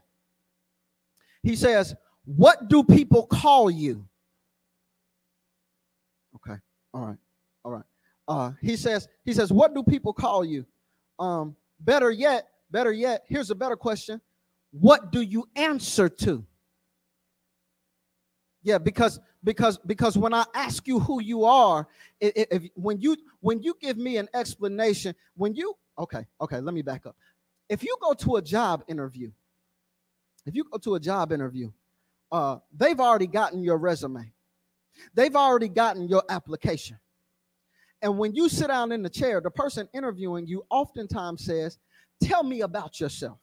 He says, What do people call you? Okay. All right. All right. Uh, he says, he says, what do people call you? Um, better yet, better yet, here's a better question. What do you answer to? Yeah, because because because when I ask you who you are, if, if when you when you give me an explanation, when you okay, okay, let me back up. If you go to a job interview, if you go to a job interview, uh, they've already gotten your resume, they've already gotten your application. And when you sit down in the chair, the person interviewing you oftentimes says, Tell me about yourself.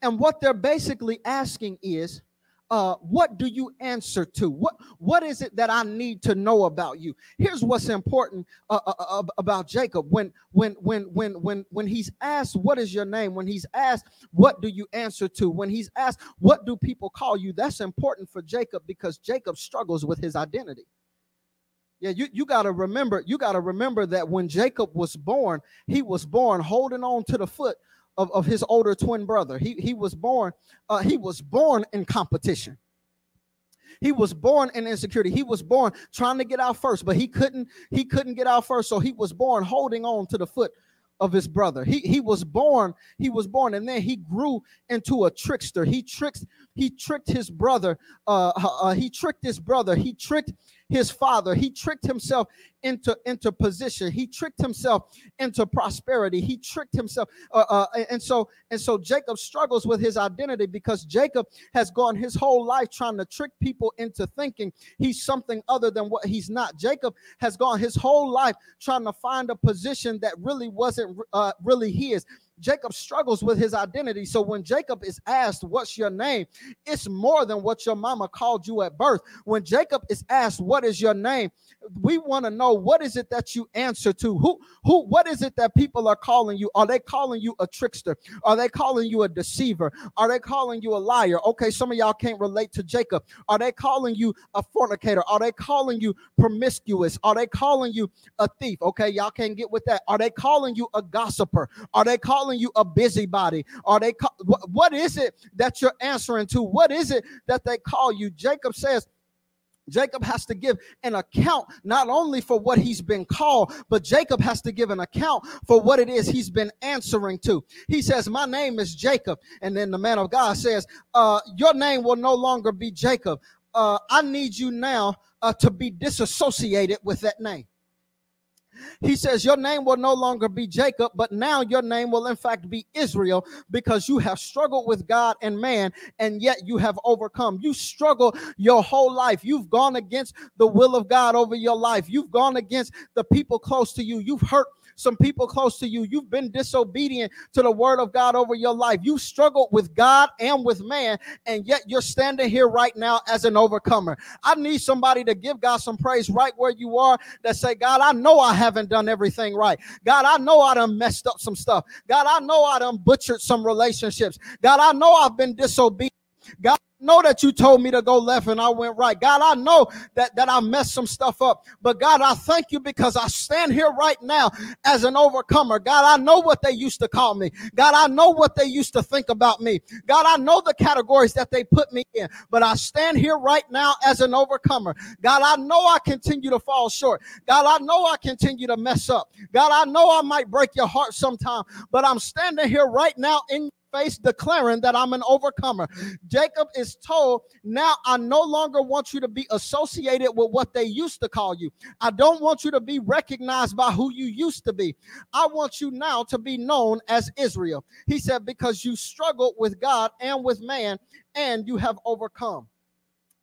And what they're basically asking is, uh, what do you answer to? What what is it that I need to know about you? Here's what's important uh, uh, uh, about Jacob. When when when when when when he's asked, "What is your name?" When he's asked, "What do you answer to?" When he's asked, "What do people call you?" That's important for Jacob because Jacob struggles with his identity. Yeah, you, you got to remember, you got to remember that when Jacob was born, he was born holding on to the foot of, of his older twin brother. He, he was born, uh, he was born in competition. He was born in insecurity. He was born trying to get out first, but he couldn't, he couldn't get out first. So he was born holding on to the foot of his brother. He he was born, he was born, and then he grew into a trickster. He tricked, he tricked his brother, uh, uh he tricked his brother, he tricked his father. He tricked himself into, into position. He tricked himself into prosperity. He tricked himself. Uh, uh, and so and so Jacob struggles with his identity because Jacob has gone his whole life trying to trick people into thinking he's something other than what he's not. Jacob has gone his whole life trying to find a position that really wasn't uh, really his. Jacob struggles with his identity. So when Jacob is asked, What's your name? It's more than what your mama called you at birth. When Jacob is asked, What is your name? We want to know what is it that you answer to? Who, who, what is it that people are calling you? Are they calling you a trickster? Are they calling you a deceiver? Are they calling you a liar? Okay, some of y'all can't relate to Jacob. Are they calling you a fornicator? Are they calling you promiscuous? Are they calling you a thief? Okay, y'all can't get with that. Are they calling you a gossiper? Are they calling calling you a busybody? Are they call, what, what is it that you're answering to? What is it that they call you? Jacob says, Jacob has to give an account not only for what he's been called, but Jacob has to give an account for what it is he's been answering to. He says, My name is Jacob. And then the man of God says, uh, Your name will no longer be Jacob. Uh, I need you now uh, to be disassociated with that name. He says, Your name will no longer be Jacob, but now your name will in fact be Israel because you have struggled with God and man, and yet you have overcome. You struggle your whole life. You've gone against the will of God over your life. You've gone against the people close to you. You've hurt some people close to you. You've been disobedient to the word of God over your life. You struggled with God and with man, and yet you're standing here right now as an overcomer. I need somebody to give God some praise right where you are that say, God, I know I haven't done everything right. God, I know I done messed up some stuff. God, I know I done butchered some relationships. God, I know I've been disobedient. God, know that you told me to go left and I went right. God, I know that, that I messed some stuff up. But God, I thank you because I stand here right now as an overcomer. God, I know what they used to call me. God, I know what they used to think about me. God, I know the categories that they put me in, but I stand here right now as an overcomer. God, I know I continue to fall short. God, I know I continue to mess up. God, I know I might break your heart sometime, but I'm standing here right now in face declaring that I'm an overcomer. Jacob is told, Now I no longer want you to be associated with what they used to call you. I don't want you to be recognized by who you used to be. I want you now to be known as Israel. He said, Because you struggled with God and with man, and you have overcome.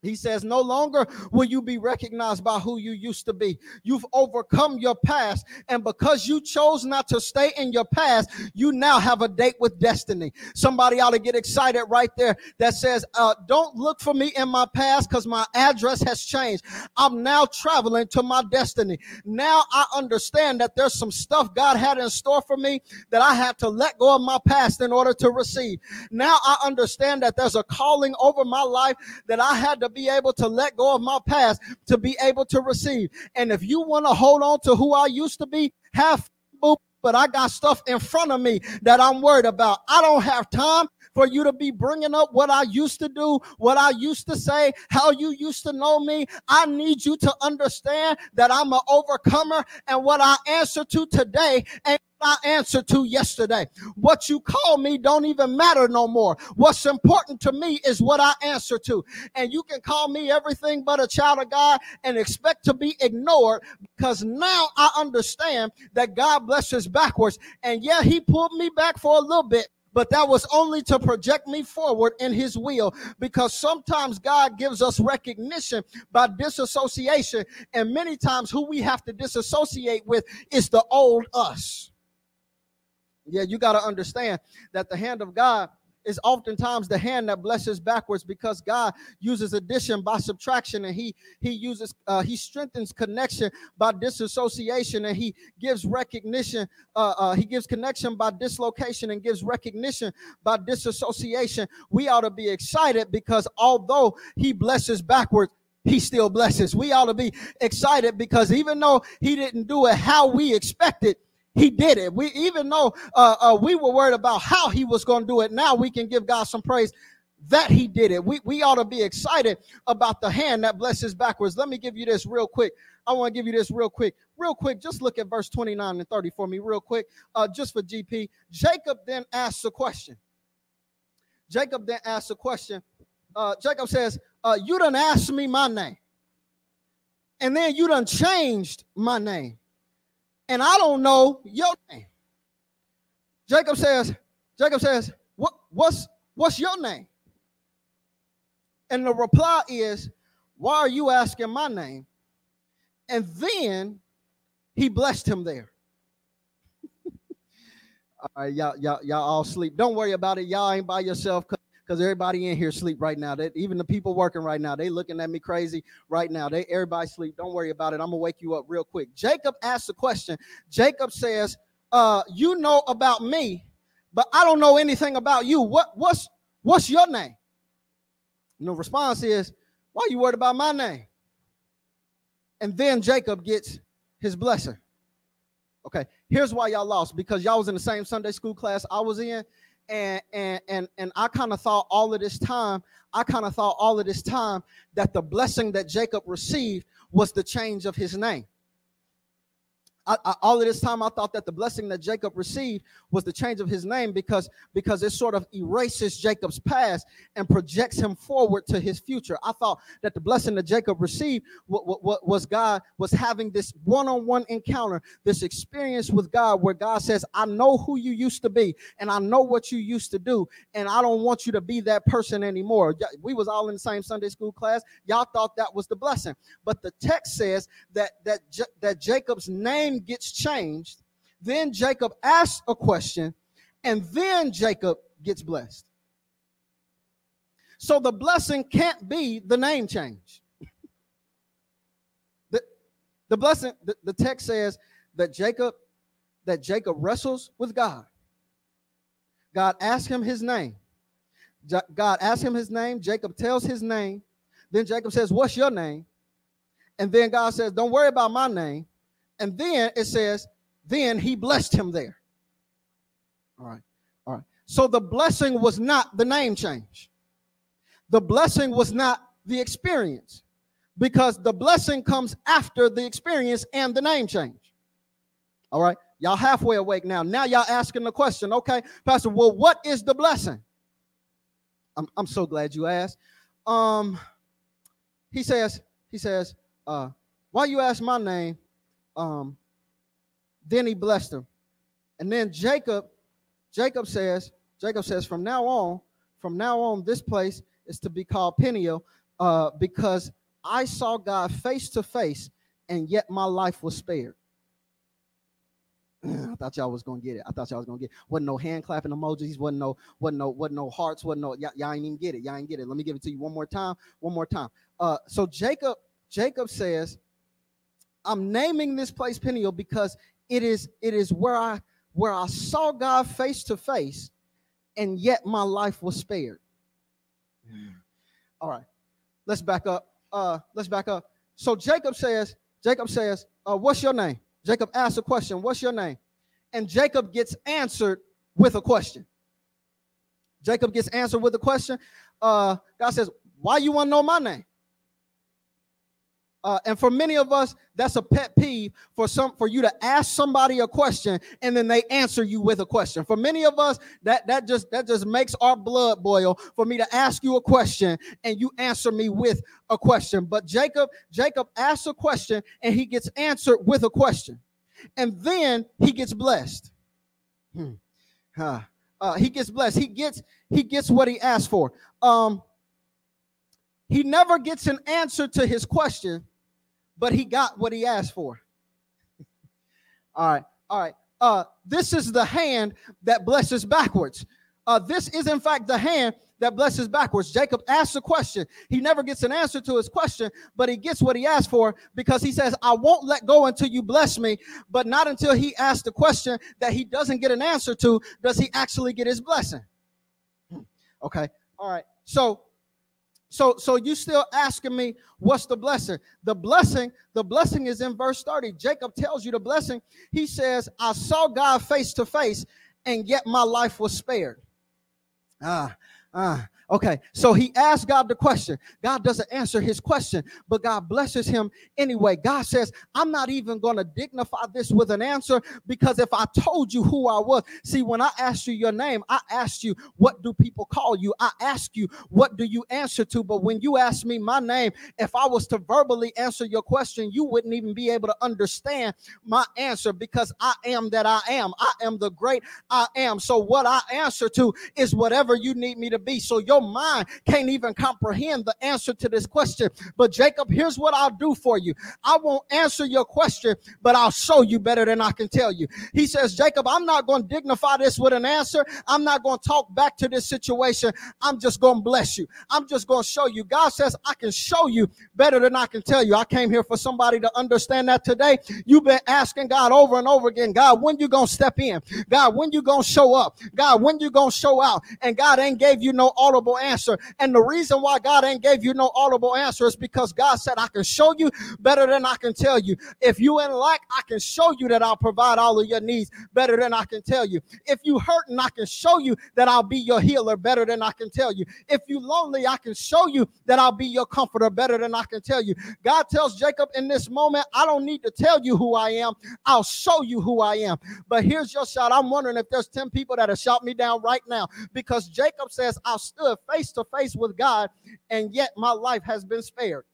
He says, No longer will you be recognized by who you used to be. You've overcome your past. And because you chose not to stay in your past, you now have a date with destiny. Somebody ought to get excited right there that says, uh, Don't look for me in my past because my address has changed. I'm now traveling to my destiny. Now I understand that there's some stuff God had in store for me that I had to let go of my past in order to receive. Now I understand that there's a calling over my life that I had to be able to let go of my past to be able to receive. And if you want to hold on to who I used to be, have but I got stuff in front of me that I'm worried about. I don't have time for you to be bringing up what I used to do, what I used to say, how you used to know me. I need you to understand that I'm an overcomer and what I answer to today and I answer to yesterday. What you call me don't even matter no more. What's important to me is what I answer to. And you can call me everything but a child of God and expect to be ignored because now I understand that God blesses backwards. And yeah, he pulled me back for a little bit, but that was only to project me forward in his will because sometimes God gives us recognition by disassociation, and many times who we have to disassociate with is the old us. Yeah, you got to understand that the hand of God is oftentimes the hand that blesses backwards because God uses addition by subtraction and he he uses uh, he strengthens connection by disassociation and he gives recognition uh, uh, he gives connection by dislocation and gives recognition by disassociation we ought to be excited because although he blesses backwards he still blesses. We ought to be excited because even though he didn't do it how we expected, he did it. We even though uh, uh, we were worried about how he was going to do it, now we can give God some praise that he did it. We, we ought to be excited about the hand that blesses backwards. Let me give you this real quick. I want to give you this real quick. Real quick, just look at verse 29 and 30 for me, real quick, uh, just for GP. Jacob then asks a question. Jacob then asks a question. Uh, Jacob says, uh, You done asked me my name. And then you done changed my name and I don't know your name. Jacob says, Jacob says, what, what's what's your name? And the reply is, Why are you asking my name? And then he blessed him there. all right, y'all, y'all, y'all all sleep. Don't worry about it. Y'all ain't by yourself because everybody in here sleep right now. That even the people working right now, they looking at me crazy right now. They everybody sleep. Don't worry about it. I'm gonna wake you up real quick. Jacob asked a question. Jacob says, uh, you know about me, but I don't know anything about you. What what's what's your name? And the response is, why are you worried about my name? And then Jacob gets his blessing. Okay, here's why y'all lost because y'all was in the same Sunday school class I was in, and and and and I kind of thought all of this time, I kind of thought all of this time that the blessing that Jacob received was the change of his name. I, I, all of this time I thought that the blessing that Jacob received was the change of his name because because it sort of erases Jacob's past and projects him forward to his future. I thought that the blessing that Jacob received what, what, what was God was having this one-on-one encounter, this experience with God where God says, "I know who you used to be and I know what you used to do and I don't want you to be that person anymore." We was all in the same Sunday school class. Y'all thought that was the blessing. But the text says that that that Jacob's name gets changed. Then Jacob asks a question, and then Jacob gets blessed. So the blessing can't be the name change. the, the blessing, the, the text says that Jacob, that Jacob wrestles with God. God asks him his name. God asks him his name. Jacob tells his name. Then Jacob says, What's your name? And then God says, Don't worry about my name. And then it says, Then he blessed him there. All right. All right. So the blessing was not the name change, the blessing was not the experience because the blessing comes after the experience and the name change. All right. Y'all halfway awake now. Now y'all asking the question, okay, Pastor, well, what is the blessing? I'm, I'm so glad you asked. Um, he says, he says, uh, why you ask my name? Um, then he blessed him. And then Jacob, Jacob says, Jacob says, from now on, from now on, this place is to be called Peniel, uh, because I saw God face to face, and yet my life was spared. I thought y'all was gonna get it. I thought y'all was gonna get it. wasn't no hand clapping emojis, wasn't no, wasn't no, wasn't no hearts, wasn't no y'all, y'all ain't even get it. Y'all ain't get it. Let me give it to you one more time. One more time. Uh, so Jacob, Jacob says, I'm naming this place Peniel because it is it is where I where I saw God face to face, and yet my life was spared. All right, let's back up. Uh, let's back up. So Jacob says, Jacob says, uh, what's your name? Jacob asks a question, What's your name? And Jacob gets answered with a question. Jacob gets answered with a question. Uh, God says, Why you want to know my name? Uh, and for many of us, that's a pet peeve for some for you to ask somebody a question and then they answer you with a question. For many of us, that that just that just makes our blood boil for me to ask you a question and you answer me with a question. But Jacob, Jacob asks a question and he gets answered with a question, and then he gets blessed. Hmm. Huh. Uh, he gets blessed. He gets he gets what he asked for. Um, he never gets an answer to his question but he got what he asked for. all right, all right. Uh, this is the hand that blesses backwards. Uh, this is, in fact, the hand that blesses backwards. Jacob asks a question. He never gets an answer to his question, but he gets what he asked for because he says, I won't let go until you bless me. But not until he asks the question that he doesn't get an answer to does he actually get his blessing. Hmm. Okay. All right. So so, so you still asking me what's the blessing? The blessing, the blessing is in verse 30. Jacob tells you the blessing. He says, I saw God face to face, and yet my life was spared. Ah, ah. Okay, so he asked God the question. God doesn't answer his question, but God blesses him anyway. God says, I'm not even going to dignify this with an answer because if I told you who I was, see, when I asked you your name, I asked you, What do people call you? I asked you, What do you answer to? But when you asked me my name, if I was to verbally answer your question, you wouldn't even be able to understand my answer because I am that I am. I am the great I am. So, what I answer to is whatever you need me to be. So, your your mind can't even comprehend the answer to this question. But Jacob, here's what I'll do for you. I won't answer your question, but I'll show you better than I can tell you. He says, Jacob, I'm not going to dignify this with an answer. I'm not going to talk back to this situation. I'm just going to bless you. I'm just going to show you. God says, I can show you better than I can tell you. I came here for somebody to understand that today. You've been asking God over and over again, God, when you going to step in? God, when you going to show up? God, when you going to show out? And God ain't gave you no audible audible answer. And the reason why God ain't gave you no audible answer is because God said, I can show you better than I can tell you. If you in lack, I can show you that I'll provide all of your needs better than I can tell you. If you hurting, I can show you that I'll be your healer better than I can tell you. If you lonely, I can show you that I'll be your comforter better than I can tell you. God tells Jacob in this moment, I don't need to tell you who I am. I'll show you who I am. But here's your shout. I'm wondering if there's 10 people that have shot me down right now because Jacob says, I face to face with God, and yet my life has been spared.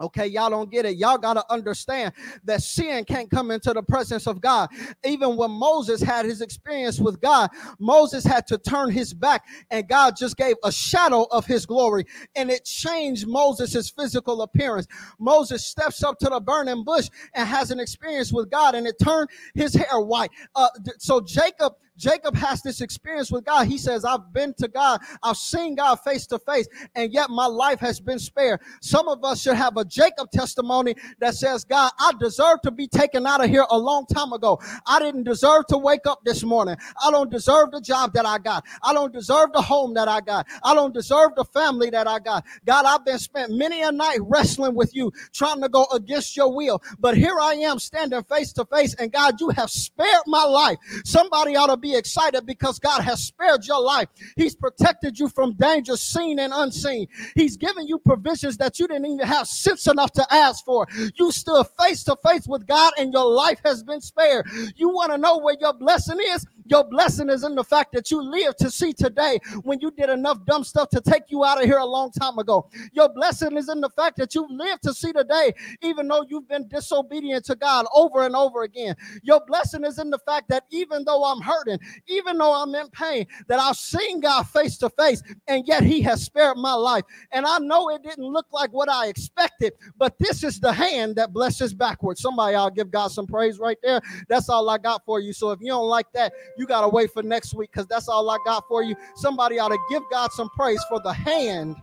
Okay, y'all don't get it. Y'all got to understand that sin can't come into the presence of God. Even when Moses had his experience with God, Moses had to turn his back, and God just gave a shadow of his glory, and it changed Moses' physical appearance. Moses steps up to the burning bush and has an experience with God, and it turned his hair white. Uh, so Jacob Jacob has this experience with God. He says, I've been to God, I've seen God face to face, and yet my life has been spared. Some of us should have a Jacob testimony that says, God, I deserve to be taken out of here a long time ago. I didn't deserve to wake up this morning. I don't deserve the job that I got. I don't deserve the home that I got. I don't deserve the family that I got. God, I've been spent many a night wrestling with you, trying to go against your will. But here I am standing face to face, and God, you have spared my life. Somebody ought to be excited because God has spared your life. He's protected you from danger seen and unseen. He's given you provisions that you didn't even have sense enough to ask for. You stood face to face with God, and your life has been spared. You want to know where your blessing is? Your blessing is in the fact that you live to see today when you did enough dumb stuff to take you out of here a long time ago. Your blessing is in the fact that you live to see today, even though you've been disobedient to God over and over again. Your blessing is in the fact that even though I'm hurting, even though I'm in pain, that I've seen God face to face, and yet He has spared my life. And I know it didn't look like what I expected, but this is the hand that blesses backwards. Somebody, I'll give God some praise right there. That's all I got for you. So if you don't like that, you got to wait for next week because that's all I got for you. Somebody ought to give God some praise for the hand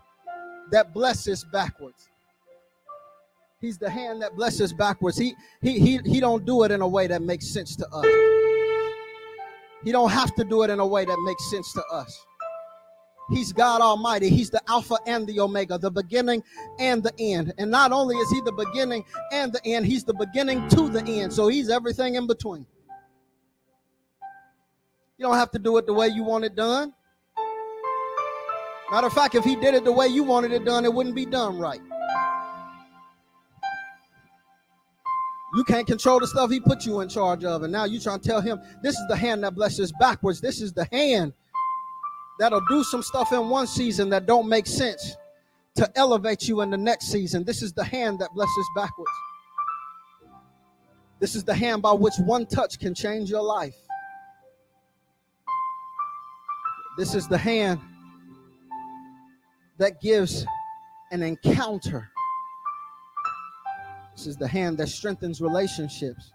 that blesses backwards. He's the hand that blesses backwards. He he he he don't do it in a way that makes sense to us. He don't have to do it in a way that makes sense to us. He's God Almighty. He's the Alpha and the Omega, the beginning and the end. And not only is He the beginning and the end, He's the beginning to the end. So He's everything in between. You don't have to do it the way you want it done. Matter of fact, if he did it the way you wanted it done, it wouldn't be done right. You can't control the stuff he put you in charge of. And now you trying to tell him this is the hand that blesses backwards. This is the hand that'll do some stuff in one season that don't make sense to elevate you in the next season. This is the hand that blesses backwards. This is the hand by which one touch can change your life. This is the hand that gives an encounter. This is the hand that strengthens relationships.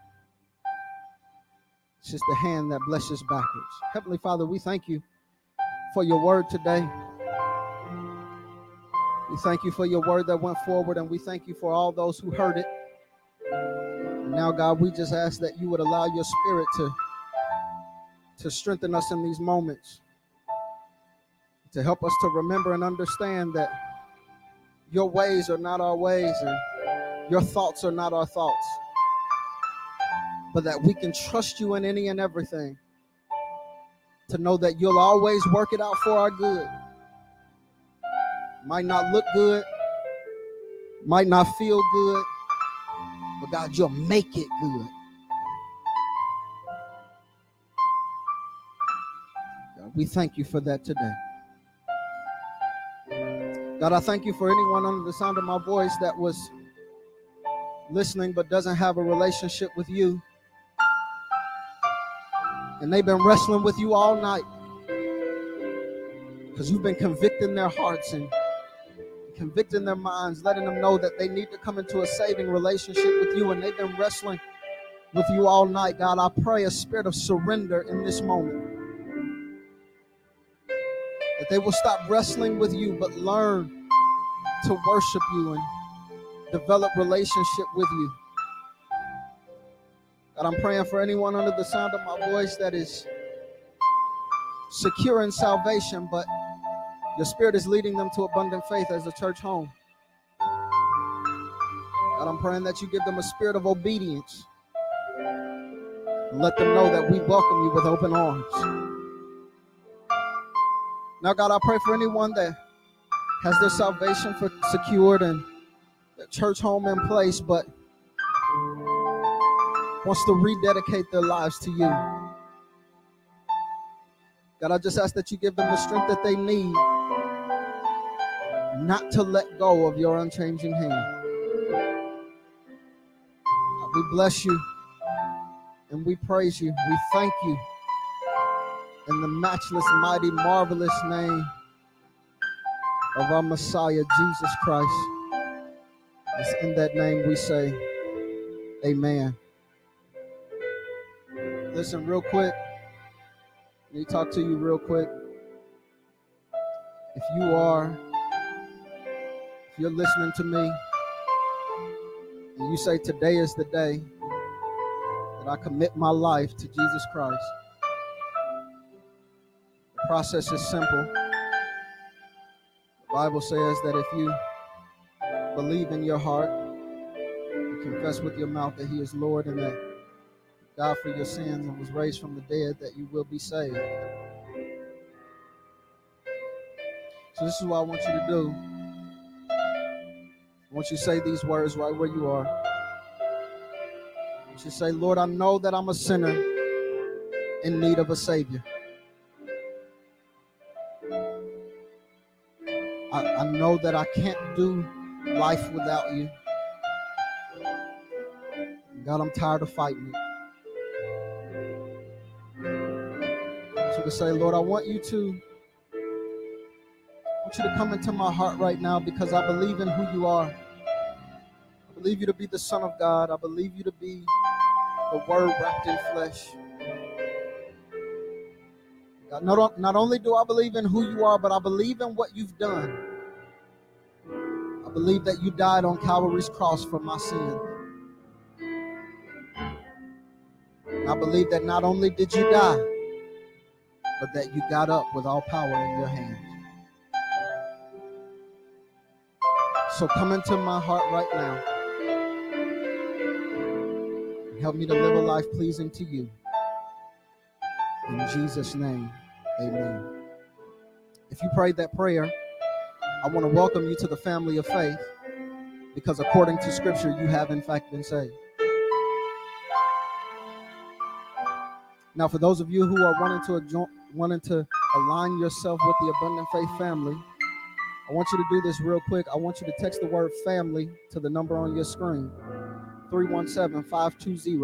This is the hand that blesses backwards. Heavenly Father, we thank you for your word today. We thank you for your word that went forward, and we thank you for all those who heard it. And now, God, we just ask that you would allow your spirit to, to strengthen us in these moments to help us to remember and understand that your ways are not our ways and your thoughts are not our thoughts, but that we can trust you in any and everything. To know that you'll always work it out for our good. Might not look good, might not feel good, but God, you'll make it good. God, we thank you for that today. God, I thank you for anyone under the sound of my voice that was listening but doesn't have a relationship with you. And they've been wrestling with you all night because you've been convicting their hearts and convicting their minds, letting them know that they need to come into a saving relationship with you. And they've been wrestling with you all night. God, I pray a spirit of surrender in this moment that they will stop wrestling with you but learn to worship you and develop relationship with you. God, I'm praying for anyone under the sound of my voice that is secure in salvation, but your spirit is leading them to abundant faith as a church home. God, I'm praying that you give them a spirit of obedience. And let them know that we welcome you with open arms. Now, God, I pray for anyone that has their salvation for secured and the church home in place, but wants to rededicate their lives to you. God, I just ask that you give them the strength that they need not to let go of your unchanging hand. we bless you and we praise you. We thank you in the matchless, mighty, marvelous name of our Messiah, Jesus Christ. It's in that name we say, Amen. Listen, real quick. Let me talk to you real quick. If you are, if you're listening to me, and you say today is the day that I commit my life to Jesus Christ, process is simple. The Bible says that if you believe in your heart, you confess with your mouth that He is Lord and that died for your sins and was raised from the dead, that you will be saved. So, this is what I want you to do. I want you to say these words right where you are. I want you to say, Lord, I know that I'm a sinner in need of a Savior. I, I know that I can't do life without you. God, I'm tired of fighting it. So to say, Lord, I want you to I want you to come into my heart right now because I believe in who you are. I believe you to be the Son of God. I believe you to be the Word wrapped in flesh. God, not, not only do I believe in who you are, but I believe in what you've done. I believe that you died on Calvary's cross for my sin. I believe that not only did you die, but that you got up with all power in your hands. So come into my heart right now. Help me to live a life pleasing to you. In Jesus' name, amen. If you prayed that prayer, I want to welcome you to the family of faith because according to scripture, you have in fact been saved. Now, for those of you who are wanting to adjo- wanting to align yourself with the Abundant Faith family, I want you to do this real quick. I want you to text the word family to the number on your screen 317 520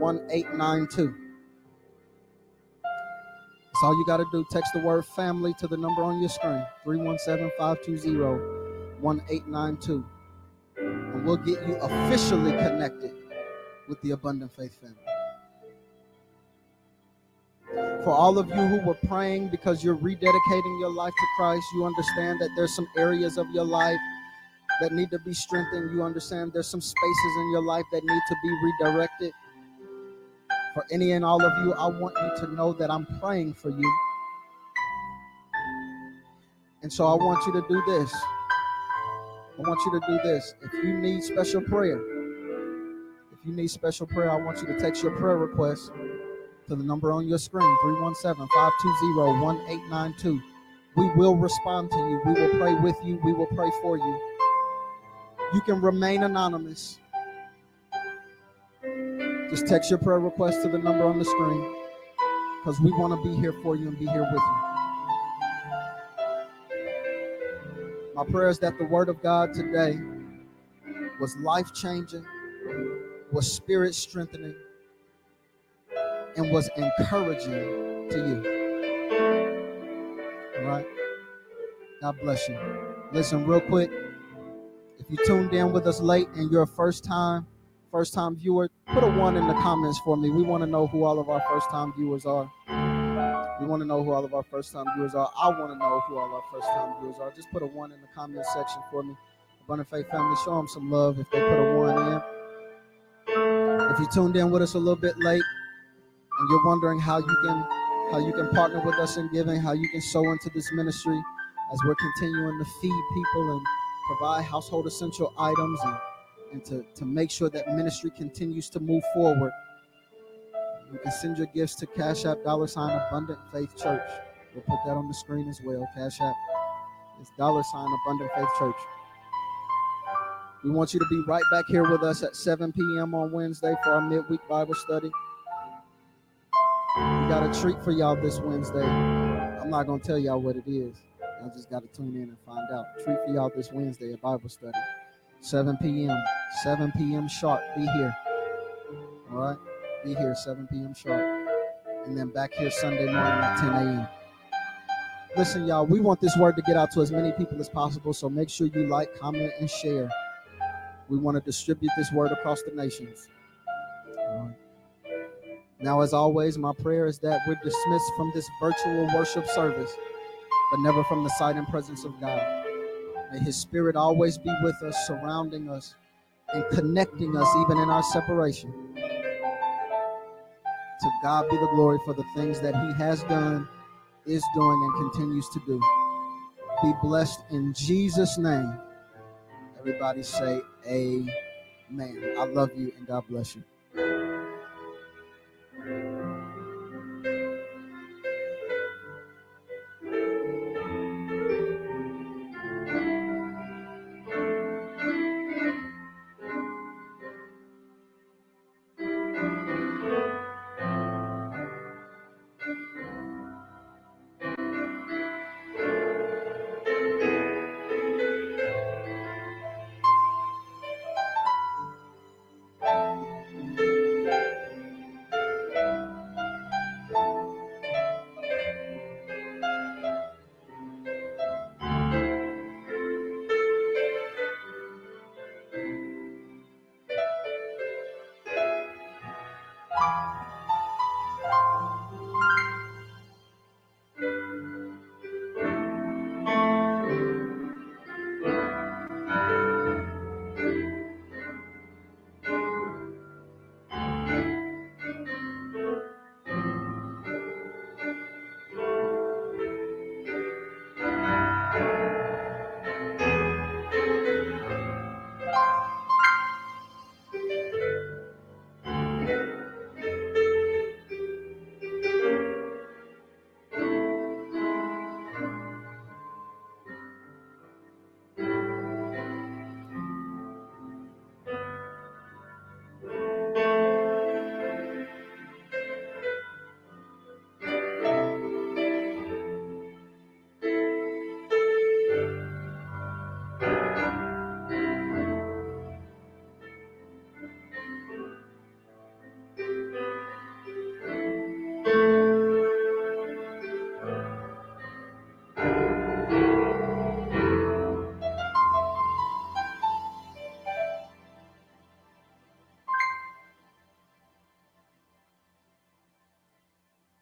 1892. All you got to do. Text the word family to the number on your screen 317 520 1892. And we'll get you officially connected with the Abundant Faith family for all of you who were praying because you're rededicating your life to Christ, you understand that there's some areas of your life that need to be strengthened. You understand there's some spaces in your life that need to be redirected. For any and all of you, I want you to know that I'm praying for you. And so I want you to do this. I want you to do this. If you need special prayer, if you need special prayer, I want you to text your prayer request to the number on your screen 317 520 1892. We will respond to you. We will pray with you. We will pray for you. You can remain anonymous. Just text your prayer request to the number on the screen because we want to be here for you and be here with you. My prayer is that the word of God today was life changing, was spirit strengthening and was encouraging to you. All right? God bless you. Listen, real quick. If you tuned in with us late and you're a first time, first time viewer, put a one in the comments for me. We want to know who all of our first time viewers are. We want to know who all of our first time viewers are. I want to know who all our first time viewers are. Just put a one in the comment section for me. Abundant Faith family, show them some love if they put a one in. If you tuned in with us a little bit late, and you're wondering how you can how you can partner with us in giving, how you can sow into this ministry as we're continuing to feed people and provide household essential items and, and to, to make sure that ministry continues to move forward. You can send your gifts to Cash App dollar sign Abundant Faith Church. We'll put that on the screen as well. Cash App is dollar sign Abundant Faith Church. We want you to be right back here with us at 7 p.m. on Wednesday for our midweek Bible study. We got a treat for y'all this Wednesday. I'm not gonna tell y'all what it is. Y'all just gotta tune in and find out. Treat for y'all this Wednesday, a Bible study. 7 p.m. 7 p.m. sharp. Be here. All right? Be here 7 p.m. sharp. And then back here Sunday morning at 10 a.m. Listen, y'all, we want this word to get out to as many people as possible. So make sure you like, comment, and share. We want to distribute this word across the nations. Now, as always, my prayer is that we're dismissed from this virtual worship service, but never from the sight and presence of God. May His Spirit always be with us, surrounding us, and connecting us even in our separation. To God be the glory for the things that He has done, is doing, and continues to do. Be blessed in Jesus' name. Everybody say, Amen. I love you and God bless you.